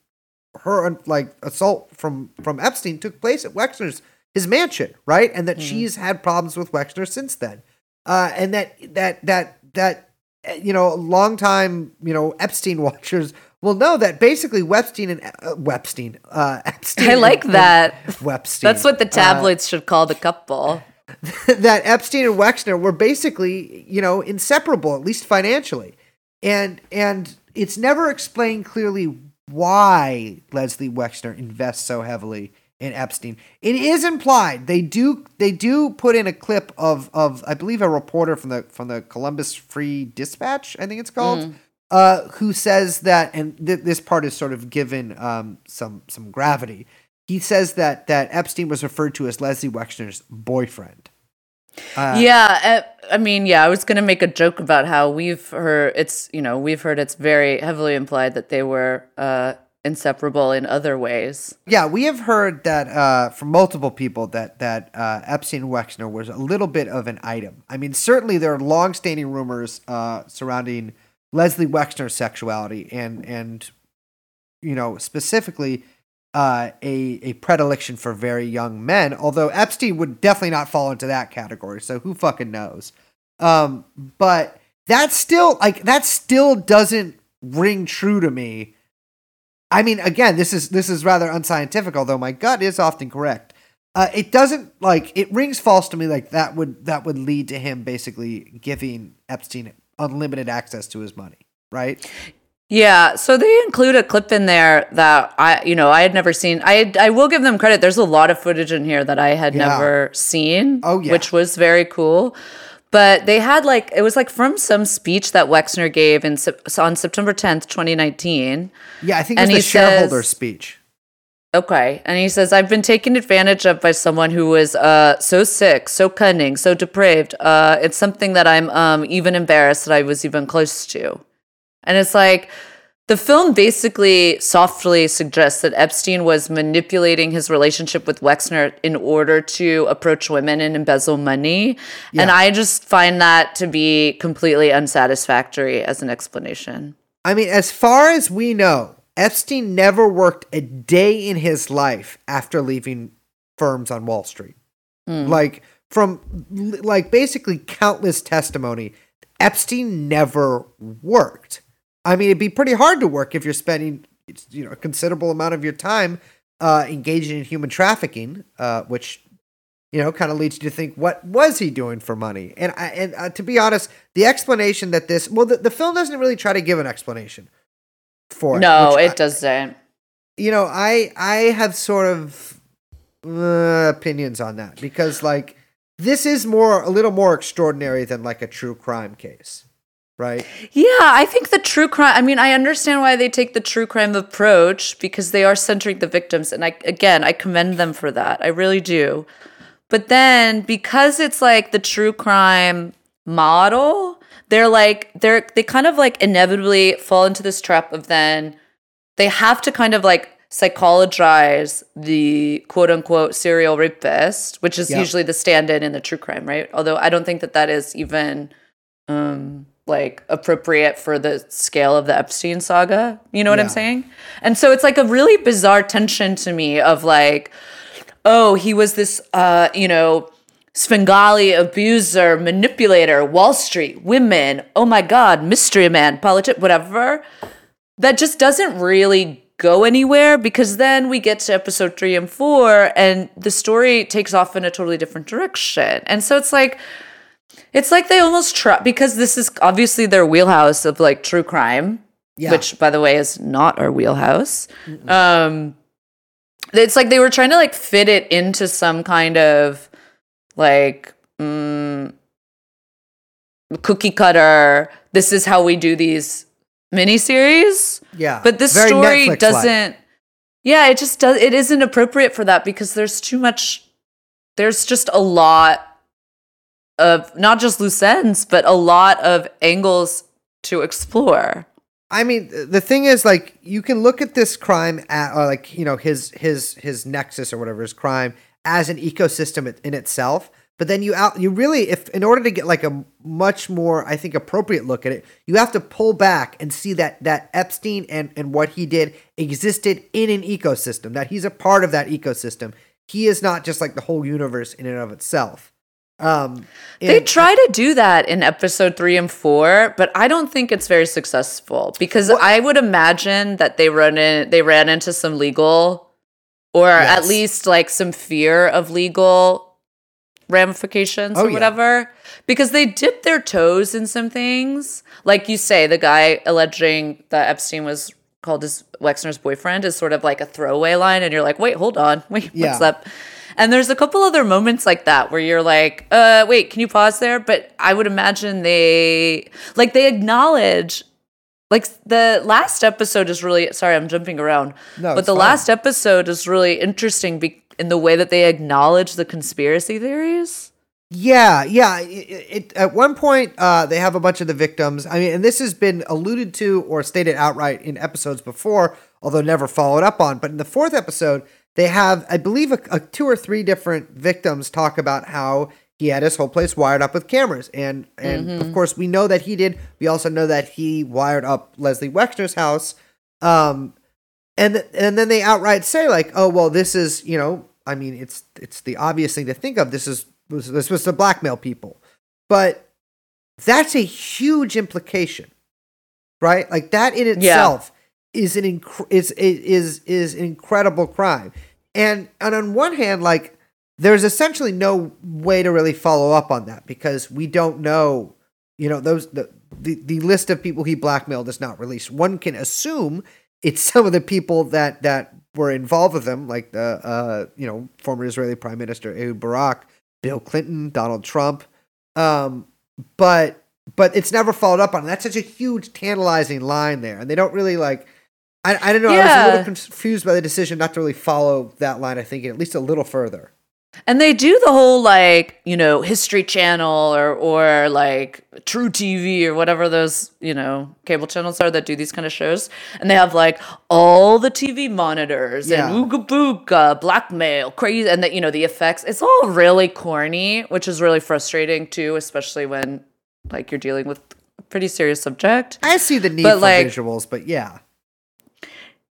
her uh, like assault from from Epstein took place at Wexner's his mansion, right? And that she's had problems with Wexner since then, uh, and that that that that uh, you know, longtime you know Epstein watchers will know that basically Webstein and uh, Webstein, uh, Epstein. I like that. Webstein. That's what the uh, tabloids should call the couple. that Epstein and Wexner were basically, you know, inseparable, at least financially. And and it's never explained clearly why Leslie Wexner invests so heavily in Epstein. It is implied. They do they do put in a clip of of I believe a reporter from the from the Columbus Free Dispatch, I think it's called. Uh, who says that, and th- this part is sort of given um, some some gravity. He says that that Epstein was referred to as Leslie Wexner's boyfriend. Uh, yeah, uh, I mean, yeah, I was gonna make a joke about how we've heard it's you know we've heard it's very heavily implied that they were uh, inseparable in other ways. Yeah, we have heard that uh, from multiple people that that uh, Epstein Wexner was a little bit of an item. I mean, certainly there are long-standing rumors uh, surrounding Leslie Wexner's sexuality and and you know specifically uh, a a predilection for very young men. Although Epstein would definitely not fall into that category, so who fucking knows? Um, but that still like that still doesn't ring true to me. I mean, again, this is this is rather unscientific, although my gut is often correct. Uh, it doesn't like it rings false to me. Like that would that would lead to him basically giving Epstein unlimited access to his money, right? Yeah, so they include a clip in there that I, you know, I had never seen. I I will give them credit. There's a lot of footage in here that I had Yeah. never seen. Oh, yeah. which was very cool. But they had like it was like from some speech that Wexner gave in on September 10th, 2019. Yeah, I think it was And the he shareholder says- speech. Okay. And he says, I've been taken advantage of by someone who was uh, so sick, so cunning, so depraved. Uh, it's something that I'm um, even embarrassed that I was even close to. And it's like, the film basically softly suggests that Epstein was manipulating his relationship with Wexner in order to approach women and embezzle money. And I just find that to be completely unsatisfactory as an explanation. I mean, as far as we know, Epstein never worked a day in his life after leaving firms on Wall Street. Hmm. Like from like basically countless testimony, Epstein never worked. I mean, it'd be pretty hard to work if you're spending you know a considerable amount of your time uh, engaging in human trafficking, uh, which you know kind of leads you to think what was he doing for money? And I, and uh, to be honest, the explanation that this well, the, the film doesn't really try to give an explanation for it. No, it I- doesn't. you know, I I have sort of uh, opinions on that because like this is more a little more extraordinary than like a true crime case, right? Yeah, I think the true crime. I mean, I understand why they take the true crime approach because they are centering the victims, and I again, I commend them for that. I really do. But then because it's like the true crime model, they're like they're they kind of like inevitably fall into this trap of then they have to kind of like psychologize the quote unquote serial rapist, which is Yeah. usually the stand in in the true crime, right? Although I don't think that that is even um like appropriate for the scale of the Epstein saga. You know what I'm saying? And so it's like a really bizarre tension to me of like, oh, he was this, uh, you know, Svengali abuser, manipulator, Wall Street, women, oh my God, mystery man, politic, whatever. That just doesn't really go anywhere because then we get to episode three and four and the story takes off in a totally different direction. And so it's like, it's like they almost try because this is obviously their wheelhouse of like true crime, Yeah. which by the way is not our wheelhouse. Um, it's like they were trying to like fit it into some kind of like mm, cookie cutter. This is how we do these miniseries, Yeah. but this Very story Netflix-like. doesn't. Yeah, it just does. It isn't appropriate for that because there's too much. There's just a lot of not just loose ends, but a lot of angles to explore. I mean, the thing is, like, you can look at this crime at, or like, you know, his his his nexus or whatever his crime as an ecosystem in- itself. But then you out, you really, if in order to get like a much more, I think, appropriate look at it, you have to pull back and see that that Epstein and and what he did existed in an ecosystem. That he's a part of that ecosystem. He is not just like the whole universe in and of itself. Um, They try to do that in episode three and four, but I don't think it's very successful because I would imagine that they run in they ran into some legal or at least like some fear of legal ramifications Oh, or yeah. whatever. Because they dip their toes in some things. Like you say, the guy alleging that Epstein was called his Wexner's boyfriend is sort of like a throwaway line, and you're like, wait, hold on, wait, Yeah. what's up? And there's a couple other moments like that where you're like, uh, wait, can you pause there? But I would imagine they like they acknowledge like the last episode is really sorry, I'm jumping around. No, but the fine. last episode is really interesting be- in the way that they acknowledge the conspiracy theories. Yeah, yeah. It, it, at one point, uh, they have a bunch of the victims. I mean, and this has been alluded to or stated outright in episodes before, although never followed up on. But in the fourth episode, they have, I believe, a, a two or three different victims talk about how he had his whole place wired up with cameras, and and of course we know that he did. We also know that he wired up Leslie Wexner's house. Um, and th- and then they outright say like, oh well, this is you know, I mean, it's it's the obvious thing to think of. This is this was to blackmail people, but that's a huge implication, right? Like that in itself is an inc- is is is incredible crime, and and on one hand, like there's essentially no way to really follow up on that because we don't know, you know, those the the, the list of people he blackmailed is not released. One can assume it's some of the people that that were involved with him, like the uh, you know former Israeli Prime Minister Ehud Barak, Bill Clinton, Donald Trump, um, but but it's never followed up on. That's such a huge tantalizing line there, and they don't really like. I, I don't know. I was a little confused by the decision not to really follow that line. I think at least a little further. And they do the whole like, you know, History Channel or or like truTV or whatever those, you know, cable channels are that do these kind of shows. And they have like all the TV monitors Yeah. and ooga booga, blackmail, crazy and that, you know, the effects. It's all really corny, which is really frustrating too, especially when like you're dealing with a pretty serious subject. I see the need But, for like- visuals, but yeah,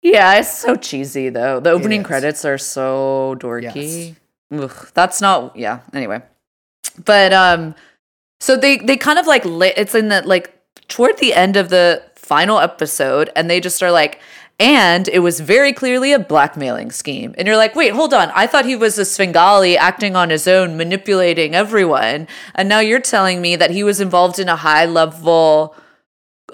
Yeah, it's so cheesy though. The opening credits are so dorky. Ugh, that's not yeah, anyway. But um so they they kind of like lit it's in the like toward the end of the final episode and they just are like and it was very clearly a blackmailing scheme. And you're like, wait, hold on. I thought he was a Svengali acting on his own, manipulating everyone. And now you're telling me that he was involved in a high level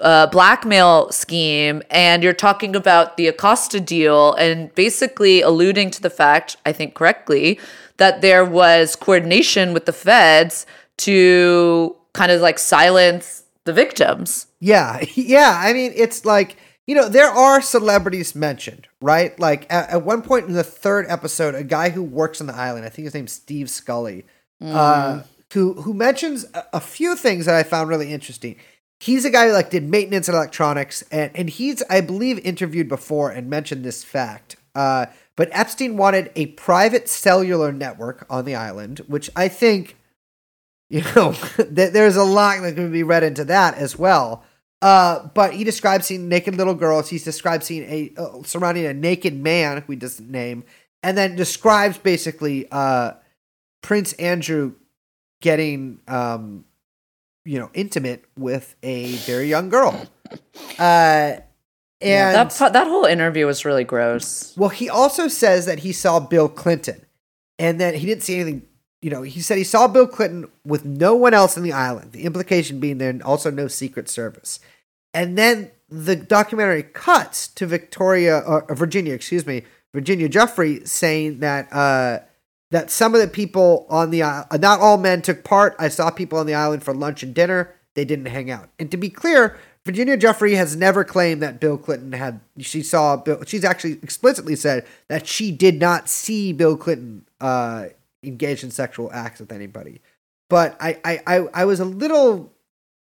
uh, blackmail scheme and you're talking about the Acosta deal and basically alluding to the fact, I think correctly, that there was coordination with the feds to kind of like silence the victims. yeah, yeah. I mean, it's like you know there are celebrities mentioned, right? Like at, at one point in the third episode, a guy who works on the island, I think his name's Steve Scully, uh, who who mentions a, a few things that I found really interesting. He's a guy who like did maintenance and electronics, and and he's I believe interviewed before and mentioned this fact. Uh, but Epstein wanted a private cellular network on the island, which I think you know, th- there's a lot that can be read into that as well. Uh, but he describes seeing naked little girls. He's described seeing a uh, surrounding a naked man who he doesn't name, and then describes basically uh, Prince Andrew getting um, you know intimate with a very young girl. Uh, and Yeah, that that whole interview was really gross. well, he also says that he saw Bill Clinton, and that he didn't see anything. You know, he said he saw Bill Clinton with no one else on the island. The implication being there also no Secret Service. And then the documentary cuts to Victoria or or Virginia, excuse me, Virginia Giuffre saying that uh, that some of the people on the island, not all men took part. I saw people on the island for lunch and dinner. They didn't hang out. And to be clear, Virginia Giuffre has never claimed that Bill Clinton had. She saw Bill. She's actually explicitly said that she did not see Bill Clinton uh, engaged in sexual acts with anybody. But I, I, I, I was a little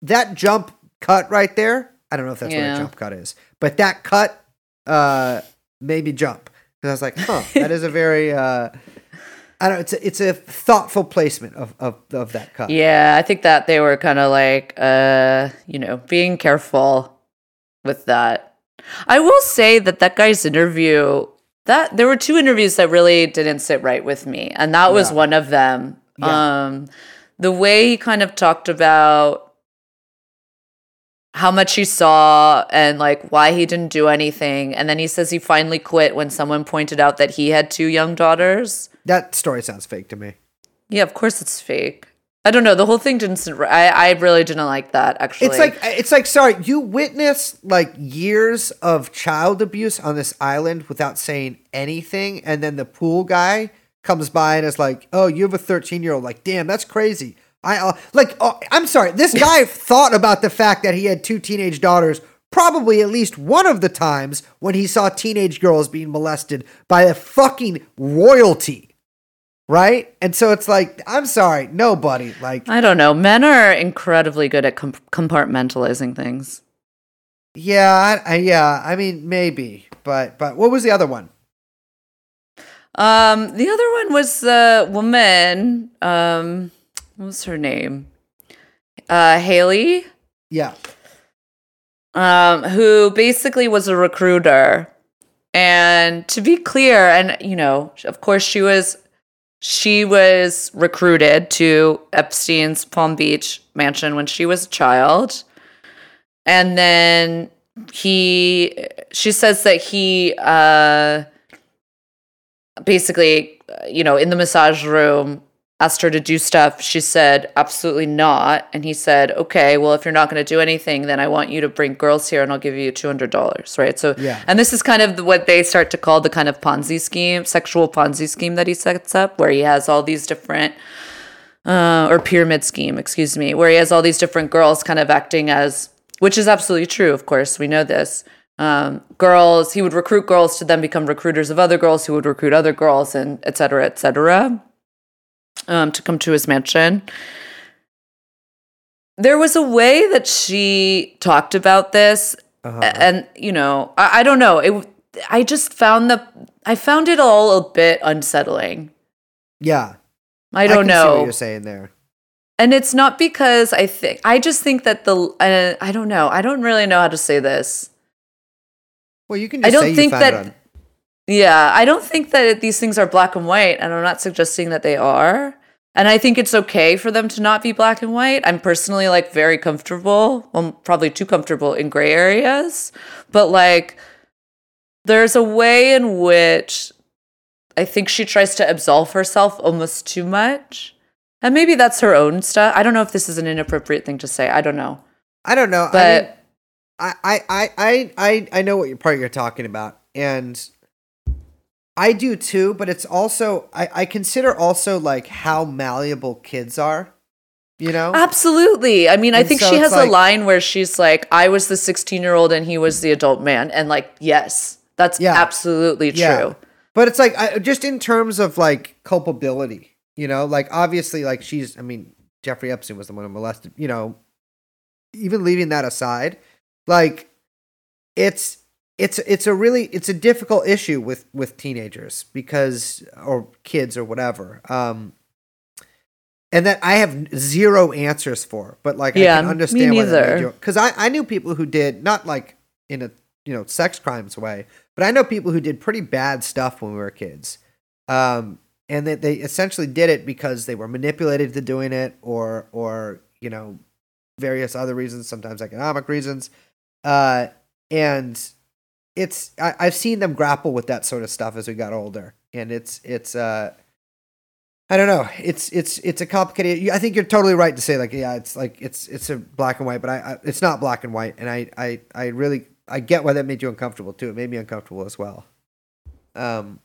that jump cut right there. I don't know if that's what a jump cut is, but that cut uh, made me jump because I was like, huh, that is a very. Uh, I don't. It's a, it's a thoughtful placement of, of, of that cut. Yeah, I think that they were kind of like, uh, you know, being careful with that. I will say that that guy's interview, that there were two interviews that really didn't sit right with me, and that was Yeah. one of them. Yeah. Um, the way he kind of talked about how much he saw and like why he didn't do anything, and then he says he finally quit when someone pointed out that he had two young daughters. That story sounds fake to me. Yeah, of course it's fake. I don't know. The whole thing didn't. I I really didn't like that. Actually, It's like it's like sorry, you witness like years of child abuse on this island without saying anything, and then the pool guy comes by and is like, "Oh, you have a 13 year old." Like, damn, that's crazy. I uh, like. Oh, I'm sorry. This guy thought about the fact that he had two teenage daughters. Probably at least one of the times when he saw teenage girls being molested by a fucking royalty, right? And so it's like, I'm sorry, nobody. Like, I don't know. Men are incredibly good at com- compartmentalizing things. Yeah, I, I, yeah. I mean, maybe, but but what was the other one? Um, the other one was the woman. Um, what was her name? Uh, Haley. Yeah, um, who basically was a recruiter. And to be clear, and you know, of course, she was she was recruited to Epstein's Palm Beach mansion when she was a child, and then he she says that he uh basically you know in the massage room asked her to do stuff she said absolutely not and he said okay well if you're not going to do anything then i want you to bring girls here and i'll give you $200 right so Yeah. and this is kind of what they start to call the kind of ponzi scheme sexual ponzi scheme that he sets up where he has all these different uh, or pyramid scheme, excuse me, where he has all these different girls kind of acting as, which is absolutely true, of course, we know this. Um, girls, he would recruit girls to then become recruiters of other girls who would recruit other girls, and et cetera, et cetera, um, to come to his mansion. There was a way that she talked about this, Uh-huh. and you know, I, I don't know. It, I just found the, I found it all a bit unsettling. yeah. I don't See know what you're saying there. and it's not because I think I just think that the uh, I don't know I don't really know how to say this. Well, you can I don't think that- Yeah, I don't think that these things are black and white, and I'm not suggesting that they are. And I think it's okay for them to not be black and white. I'm personally like very comfortable, well, probably too comfortable in gray areas, but like there's a way in which I think she tries to absolve herself almost too much. And maybe that's her own stuff. I don't know if this is an inappropriate thing to say. I don't know. I don't know. But I, mean, I, I, I, I, I know what you're, part you're talking about, and I do too. But it's also I, I consider also like how malleable kids are. You know, Absolutely. I mean, I think so she has like- a line where she's like, I was the 16 year old and he was the adult man. And like, yes, that's Yeah. absolutely true. Yeah. But it's like I, just in terms of like culpability, you know, like obviously, like she's. I mean, Jeffrey Epstein was the one who molested. You know, even leaving that aside, like it's it's it's a really it's a difficult issue with with teenagers because or kids or whatever. Um, and that I have zero answers for. But like, Yeah, I can me understand neither. because I I knew people who did not like in a you know sex crimes way, but I know people who did pretty bad stuff when we were kids. Um, and that they essentially did it because they were manipulated to doing it, or or you know various other reasons, sometimes economic reasons. Uh, and it's I, I've seen them grapple with that sort of stuff as we got older, and it's it's uh I don't know. It's it's it's a complicated. I think you're totally right to say like yeah, it's like it's it's a black and white, but I, I it's not black and white, and I I I really I get why that made you uncomfortable too. It made me uncomfortable as well. Um,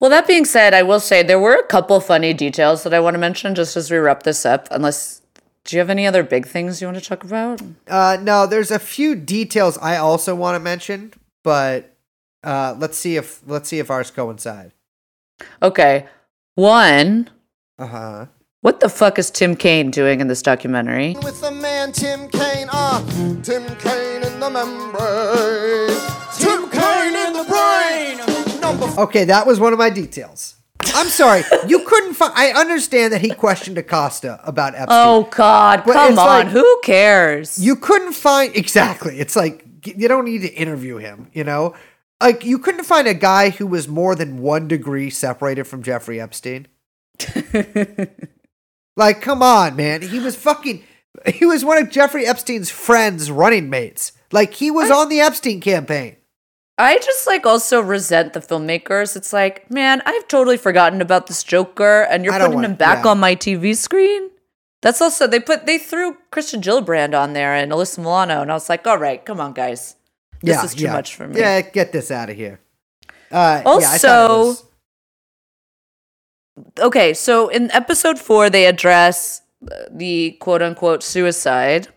Well, that being said, I will say there were a couple funny details that I want to mention just as we wrap this up. Unless, do you have any other big things you want to talk about? uh, no, there's a few details I also want to mention, but uh, let's see if let's see if ours coincide. Okay. One, Uh huh. what the fuck is Tim Kaine doing in this documentary? with the man Tim Kaine. Ah, Tim Kaine in the membrane. Tim Kaine in the brain. Number Okay, that was one of my details. I'm sorry, you couldn't find. I understand that he questioned Acosta about Epstein. Oh God, come on. like- Who cares? You couldn't find exactly. It's like you don't need to interview him. You know, like you couldn't find a guy who was more than one degree separated from Jeffrey Epstein. like, come on, man. He was fucking. He was one of Jeffrey Epstein's friends, running mates. Like he was on the Epstein campaign. I just like also resent the filmmakers. It's like, man, I've totally forgotten about this Joker, and you're putting want- him back yeah. on my TV screen. That's also they put they threw Kirsten Gillibrand on there and Alyssa Milano, and I was like, all right, come on, guys, this yeah, is too yeah. much for me. Yeah, get this out of here. Uh, yeah, I thought it Also- was- Okay, so in episode four, they address the quote unquote suicide,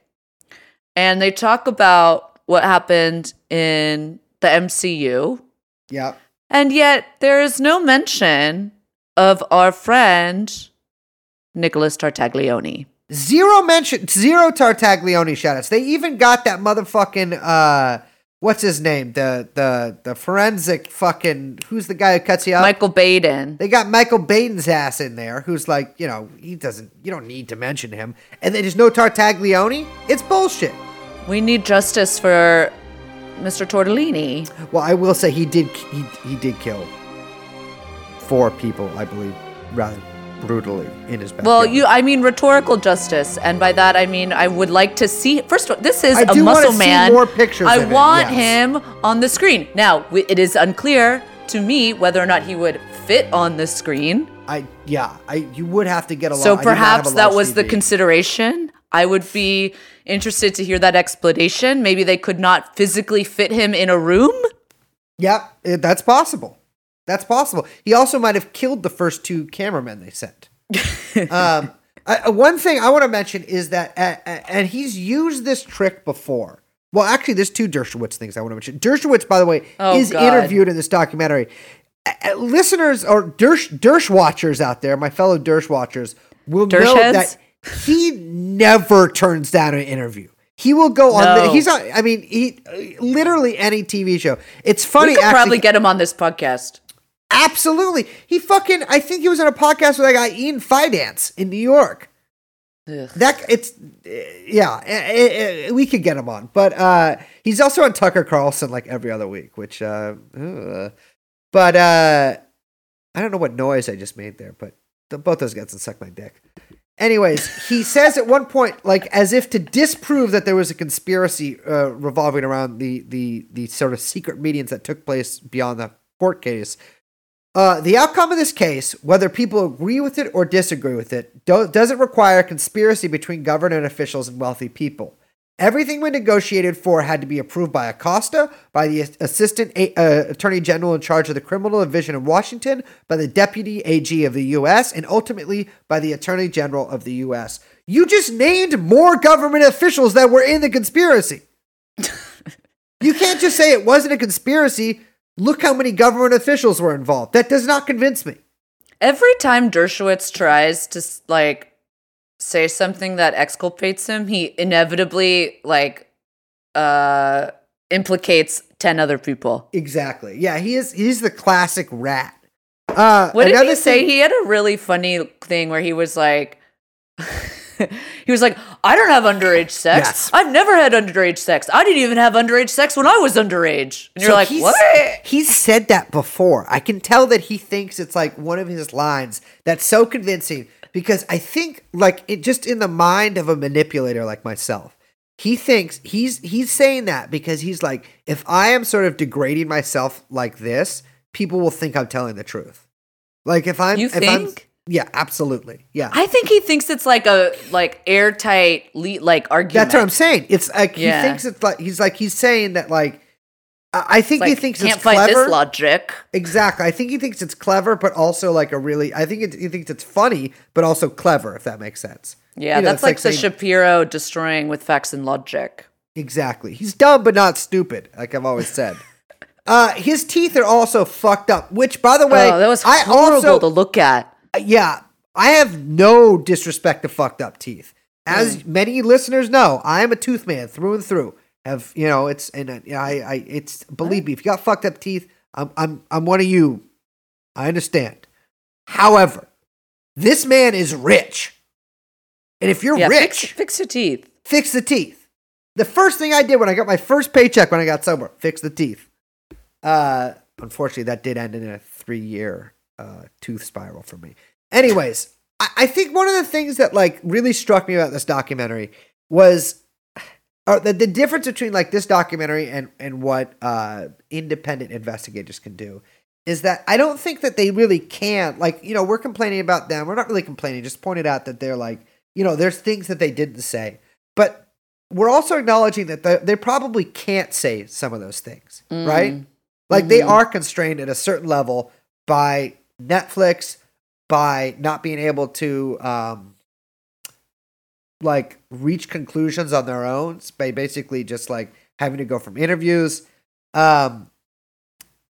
and they talk about what happened in the MCU. yeah. And yet there is no mention of our friend Nicholas Tartaglione. Zero mention, zero Tartaglione shoutouts. They even got that motherfucking uh, what's his name? The the the forensic fucking who's the guy who cuts you up? Michael Baden. They got Michael Baden's ass in there, who's like, you know, he doesn't. You don't need to mention him. And then there's no Tartaglione. It's bullshit. We need justice for Mr. Tortellini. Well, I will say he did. He he did kill four people, I believe, rather brutally in his backyard. Well, you I mean rhetorical justice, and by that I mean I would like to see first of all, this is I a do muscle see man. more pictures I of it, want yes. him on the screen. Now, it is unclear to me whether or not he would fit on the screen. I yeah, I you would have to get a lot. So I do not have perhaps a that was the consideration. I would be interested to hear that explanation. Maybe they could not physically fit him in a room. Yeah, that's possible. That's possible. He also might have killed the first two cameramen they sent. um, I, uh, one thing I want to mention is that, uh, and he's used this trick before. Well, actually, there's two Dershowitz things I want to mention. Dershowitz, by the way, Oh, is God. interviewed in this documentary. Uh, listeners or Dersh, Dersh watchers out there, my fellow Dersh watchers, will know Dershheads? that he never turns down an interview. He will go on. The, he's on. I mean, he literally any TV show. It's funny. we could actually, probably get him on this podcast. Absolutely. He fucking I think he was on a podcast with that guy Ian Fidance in New York. Ugh. That it's yeah, uh, uh, we could get him on. But uh he's also on Tucker Carlson like every other week, which uh ugh. but uh I don't know what noise I just made there, but the, both those guys can suck my dick. Anyways, he says at one point, like as if to disprove that there was a conspiracy uh, revolving around the the the sort of secret meetings that took place beyond the court case. Uh, the outcome of this case, whether people agree with it or disagree with it, do- doesn't require a conspiracy between government officials and wealthy people. Everything we negotiated for had to be approved by Acosta, by the Assistant A- uh, Attorney General in charge of the Criminal Division in Washington, by the Deputy AG of the U.S., and ultimately by the Attorney General of the U.S. You just named more government officials that were in the conspiracy. you can't just say it wasn't a conspiracy. Look how many government officials were involved. That does not convince me. Every time Dershowitz tries to like say something that exculpates him, he inevitably like uh implicates 10 other people. Exactly. Yeah, he is he's the classic rat. Uh, What did another he say? He had a really funny thing where he was like, he was like, I don't have underage sex. Yes. I've never had underage sex. I didn't even have underage sex when I was underage. And you're like, he's- what? He's said that before. I can tell that he thinks it's like one of his lines that's so convincing because I think like it just in the mind of a manipulator like myself. He thinks he's he's saying that because he's like if I am sort of degrading myself like this, people will think I'm telling the truth. Like if I'm You if I'm- think? yeah, absolutely. Yeah. I think he thinks it's like a like airtight le- like argument. That's what I'm saying. It's like Yeah. he thinks it's like he's like he's saying that like I I think Like, he thinks can't it's find clever. this logic. Exactly. I think he thinks it's clever, but also like a really. I think it, he thinks it's funny, but also clever. If that makes sense. Yeah, You know, that's it's like, the saying- Shapiro destroying with facts and logic. Exactly. He's dumb, but not stupid. Like I've always said. uh, his teeth are also fucked up. Which, by the way, oh, that was I horrible also to look at. yeah, I have no disrespect to fucked up teeth. As Mm. many listeners know, I am a tooth man through and through. Have you know? It's and uh, I, I, it's believe me, if you got fucked up teeth, I'm, I'm, I'm one of you. I understand. However, this man is rich, and if you're Yeah, rich, fix, fix your teeth. fix the teeth. The first thing I did when I got my first paycheck when I got sober, fix the teeth. Uh, unfortunately, that did end in a three-year uh, tooth spiral for me. Anyways, I, I think one of the things that like really struck me about this documentary was uh, the, the difference between like this documentary and and what uh, independent investigators can do is that I don't think that they really can like you know we're complaining about them. We're not really complaining. Just pointed out that they're like you know there's things that they didn't say, but we're also acknowledging that they, they probably can't say some of those things, right? Like they are constrained at a certain level by Netflix, by not being able to um, like reach conclusions on their own, by basically just like having to go from interviews. Um,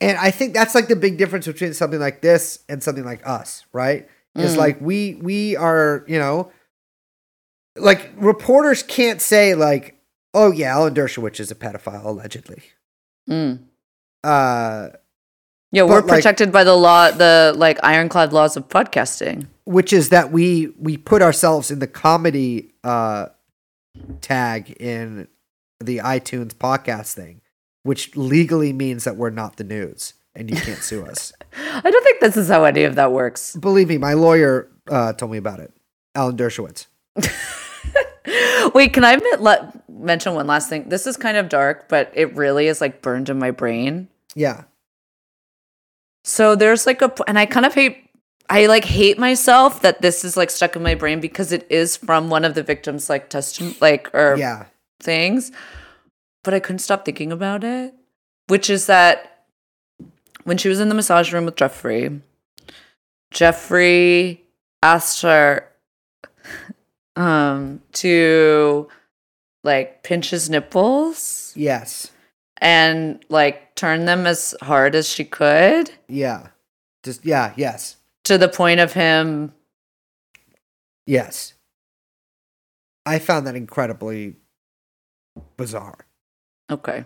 and I think that's like the big difference between something like this and something like us, right? Is Mm. like we we are, you know, like reporters can't say like, oh yeah, Alan Dershowitz is a pedophile allegedly. Mm. Uh, Yeah, we're But, like- protected by the law, the like ironclad laws of podcasting. Which is that we we put ourselves in the comedy uh tag in the iTunes podcast thing, which legally means that we're not the news and you can't sue us. I don't think this is how any of that works. Believe me, my lawyer uh, told me about it. Alan Dershowitz. Wait, can I let, mention one last thing? This is kind of dark, but it really is like burned in my brain. Yeah. So there's like a, and I kind of hate, I like hate myself that this is like stuck in my brain because it is from one of the victims' like test like or Yeah. things, but I couldn't stop thinking about it, which is that when she was in the massage room with Jeffrey, Jeffrey asked her um to like pinch his nipples Yes. and like turn them as hard as she could Yeah. Just yeah, yes. To the point of him Yes. I found that incredibly bizarre. okay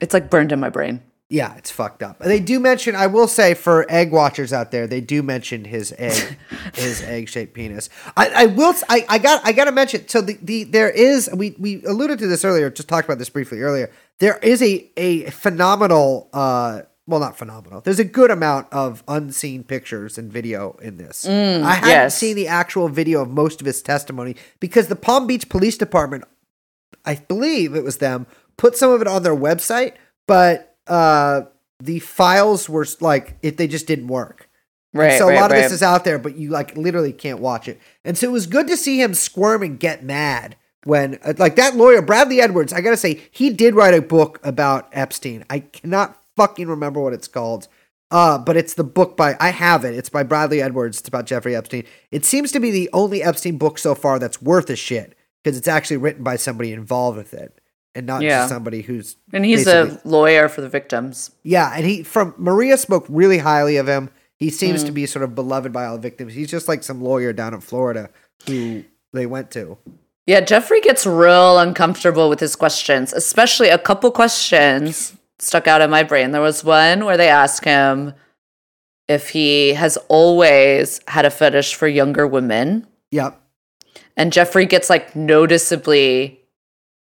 it's like burned in my brain Yeah, it's fucked up. They do mention, I will say, for egg watchers out there, they do mention his egg, his egg shaped penis. I, I will, I, I got, I got to mention. So the, the, there is, we, we alluded to this earlier, just talked about this briefly earlier. There is a, a phenomenal, uh, well, not phenomenal. There's a good amount of unseen pictures and video in this. I haven't Mm, yes. seen the actual video of most of his testimony because the Palm Beach Police Department I believe it was them, put some of it on their website, but uh, the files were like it, they just didn't work. And right so a right, lot of right. this is out there, but you like literally can't watch it. And so it was good to see him squirm and get mad when uh, like that lawyer Bradley Edwards. I gotta say he did write a book about Epstein. I cannot fucking remember what it's called. Uh, but it's the book by I have it. It's by Bradley Edwards. It's about Jeffrey Epstein. It seems to be the only Epstein book so far that's worth a shit because it's actually written by somebody involved with it and not Yeah. just somebody who's and he's a lawyer for the victims yeah, and he from Maria spoke really highly of him. He seems Mm. to be sort of beloved by all the victims. He's just like some lawyer down in Florida who they went to. Yeah, Jeffrey gets real uncomfortable with his questions, especially a couple questions stuck out in my brain. There was one where they asked him, if he has always had a fetish for younger women. Yep. And Jeffrey gets like noticeably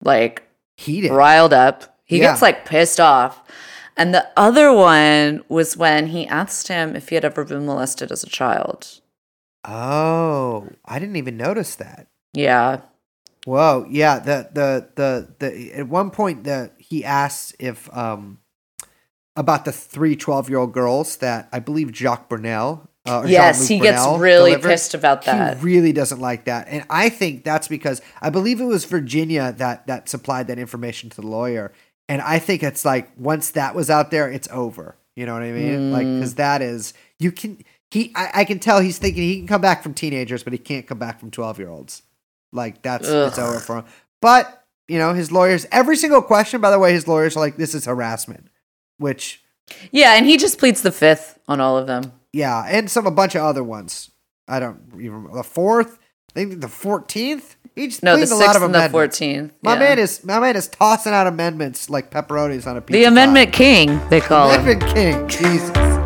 like Heated. riled up. He Yeah. gets like pissed off. And the other one was when he asked him if he had ever been molested as a child. Oh, I didn't even notice that. Yeah. Whoa, yeah. The the the the at one point the he asks if um about the three 12 year old girls that I believe Jacques Brunel. Uh, yes, Jean-Luc he gets Brunel really delivered. pissed about that. He really doesn't like that, and I think that's because I believe it was Virginia that that supplied that information to the lawyer, and I think it's like once that was out there, it's over. You know what I mean? Like Mm. because that is you can he I, I can tell he's thinking he can come back from teenagers, but he can't come back from twelve year olds. Like that's it's Ugh. over for him. But you know his lawyers. Every single question, by the way, his lawyers are like, "This is harassment," which yeah, and he just pleads the fifth on all of them. yeah, and some a bunch of other ones. I don't even the fourth. I think the fourteenth. He just No, the pleaded a lot sixth of and the fourteenth. My yeah. man is my man is tossing out amendments like pepperonis on a pizza. the Amendment King, they pie. call him. Amendment King. Jesus.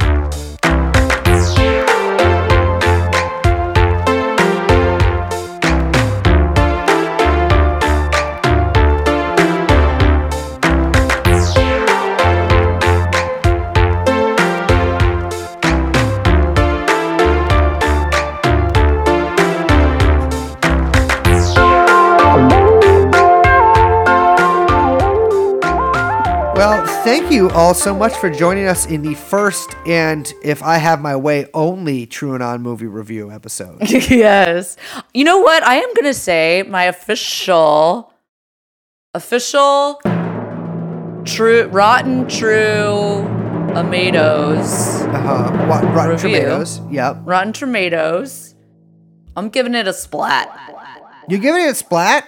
Thank you all so much for joining us in the first and, if I have my way, only TrueAnon movie review episode. yes. You know what? I am gonna say my official, official, true, rotten true, tomatoes, Uh-huh. What, Rotten Review. Tomatoes. Yep. rotten tomatoes. I'm giving it a splat. You're giving it a splat?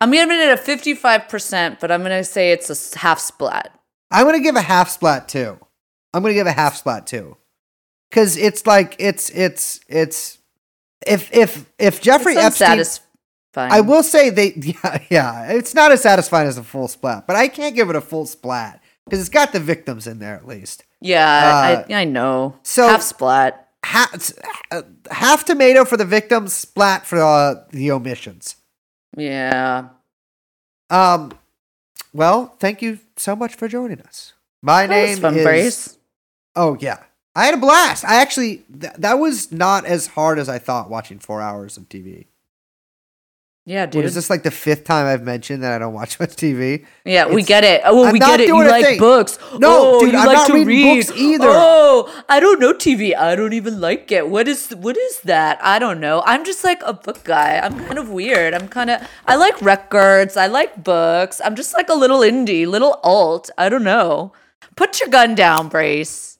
I'm giving it a 55%, but I'm gonna say it's a half splat. I'm gonna give a half splat too. I'm gonna give a half splat too, because it's like it's it's it's if if if Jeffrey It's Epstein. I will say they yeah yeah it's not as satisfying as a full splat, but I can't give it a full splat because it's got the victims in there at least. Yeah, Uh, I, I know. so- half splat. Half half tomato for the victims, splat for uh, the omissions. Yeah. Um, well, thank you so much for joining us. My That name fun, is. Brace. Oh yeah, I had a blast. I actually th- that was not as hard as I thought watching four hours of TV. Yeah, Dude, dude. is this like the fifth time I've mentioned that I don't watch much TV? Yeah, we get it. Oh, I'm we get it. You like thing. books. No, oh, dude, you I'm like not to reading read. books either. Oh, I don't know TV. I don't even like it. What is what is that? I don't know. I'm just like a book guy. I'm kind of weird. I'm kind of I like records. I like books. I'm just like a little indie, little alt. I don't know. Put your gun down, Brace.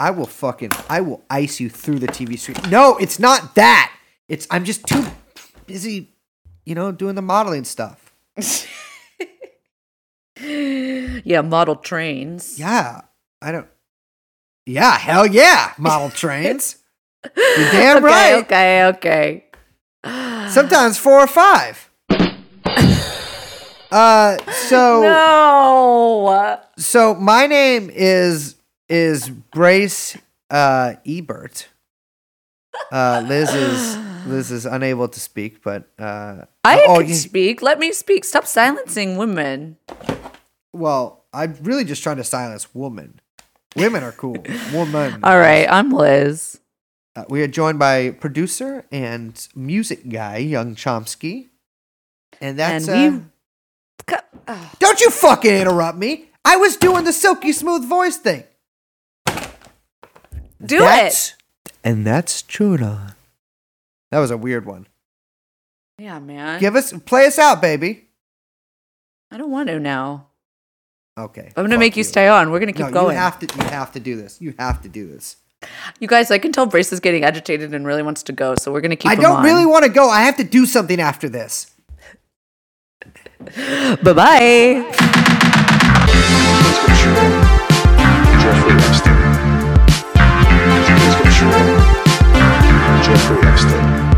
I will fucking I will ice you through the TV screen. No, it's not that. It's I'm just too busy, you know, doing the modeling stuff. Yeah, model trains. Yeah, I don't. Yeah, hell yeah, model trains. You're damn okay, right. okay, okay. Sometimes four or five. Uh, so No. so my name is is Brace uh Ebert. Uh, Liz is Liz is unable to speak, but uh, I oh, can you- speak. Let me speak. Stop silencing women. well, I'm really just trying to silence woman. Women are cool. Woman. All right, I'm Liz. Uh, we are joined by producer and music guy, Young Chomsky, and that's and uh, we. Ugh. Don't you fucking interrupt me. I was doing the silky smooth voice thing. Do That's- And that's Chuna. That was a weird one. Yeah, man. Give us play us out, baby. I don't want to now. Okay. I'm gonna make you stay on. We're gonna keep no, going. you have to you have to do this. You have to do this. You guys, I can tell Brace is getting agitated and really wants to go, so we're gonna keep. I don't on. really want to go. I have to do something after this. Bye bye. Jeffrey Epstein.